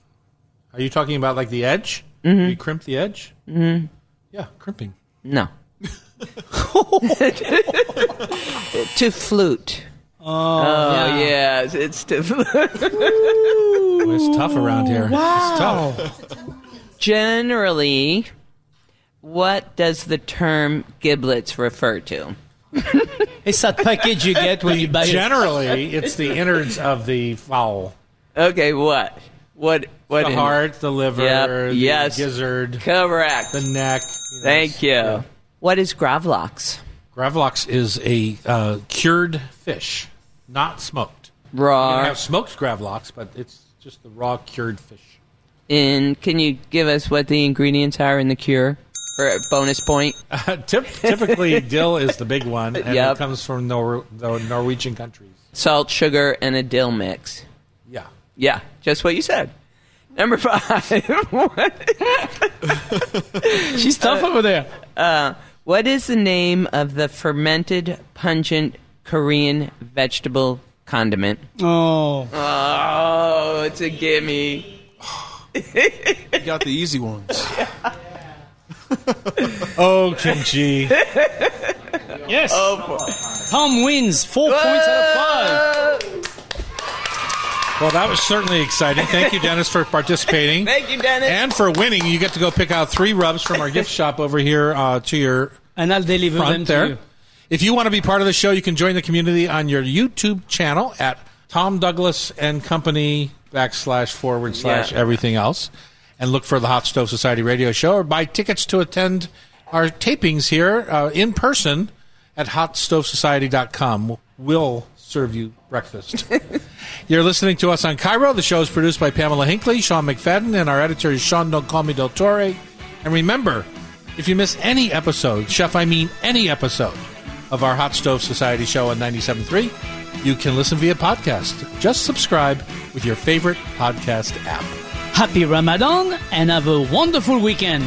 Are you talking about like the edge? Mm-hmm. You crimp the edge? Mm-hmm. Yeah, crimping. No. to flute. Oh, yeah, it's to flute. Oh, it's tough around here. It's tough. Generally, what does the term giblets refer to? It's that package you get when you buy it. Generally, it's the innards of the fowl. Okay, what? What? What? The in- heart, the liver, Yep, the yes. gizzard, Correct. the neck. you know, Thank you. What is gravlax? Gravlax is a uh, cured fish, not smoked. You can Raw. have smoked gravlax, but it's just the raw cured fish. And can you give us what the ingredients are in the cure for a bonus point? Tip, typically, dill is the big one, and Yep. it comes from Nor- the Norwegian countries. Salt, sugar, and a dill mix. Yeah. Yeah, just what you said. Number five. She's tough over there. uh, what is the name of the fermented, pungent Korean vegetable condiment? Oh. Oh, it's a gimme. You got the easy ones. Oh, kimchi. Yes. Oh, Tom wins. Four points out of five. well, that was certainly exciting. Thank you, Dennis, for participating. Thank you, Dennis. And for winning, you get to go pick out three rubs from our gift shop over here uh, to your And I'll deliver them front to there. you. If you want to be part of the show, you can join the community on your YouTube channel at Tom Douglas and Company backslash forward slash Yeah. everything else, and look for the Hot Stove Society radio show, or buy tickets to attend our tapings here uh, in person at hotstovesociety.com. We'll serve you breakfast. You're listening to us on KIRO. The show is produced by Pamela Hinkley, Sean McFadden, and our editor is Sean Don't Call Me Del Torre. And remember, if you miss any episode, Chef, I mean any episode of our Hot Stove Society show on 97.3, you can listen via podcast. Just subscribe with your favorite podcast app. Happy Ramadan and have a wonderful weekend.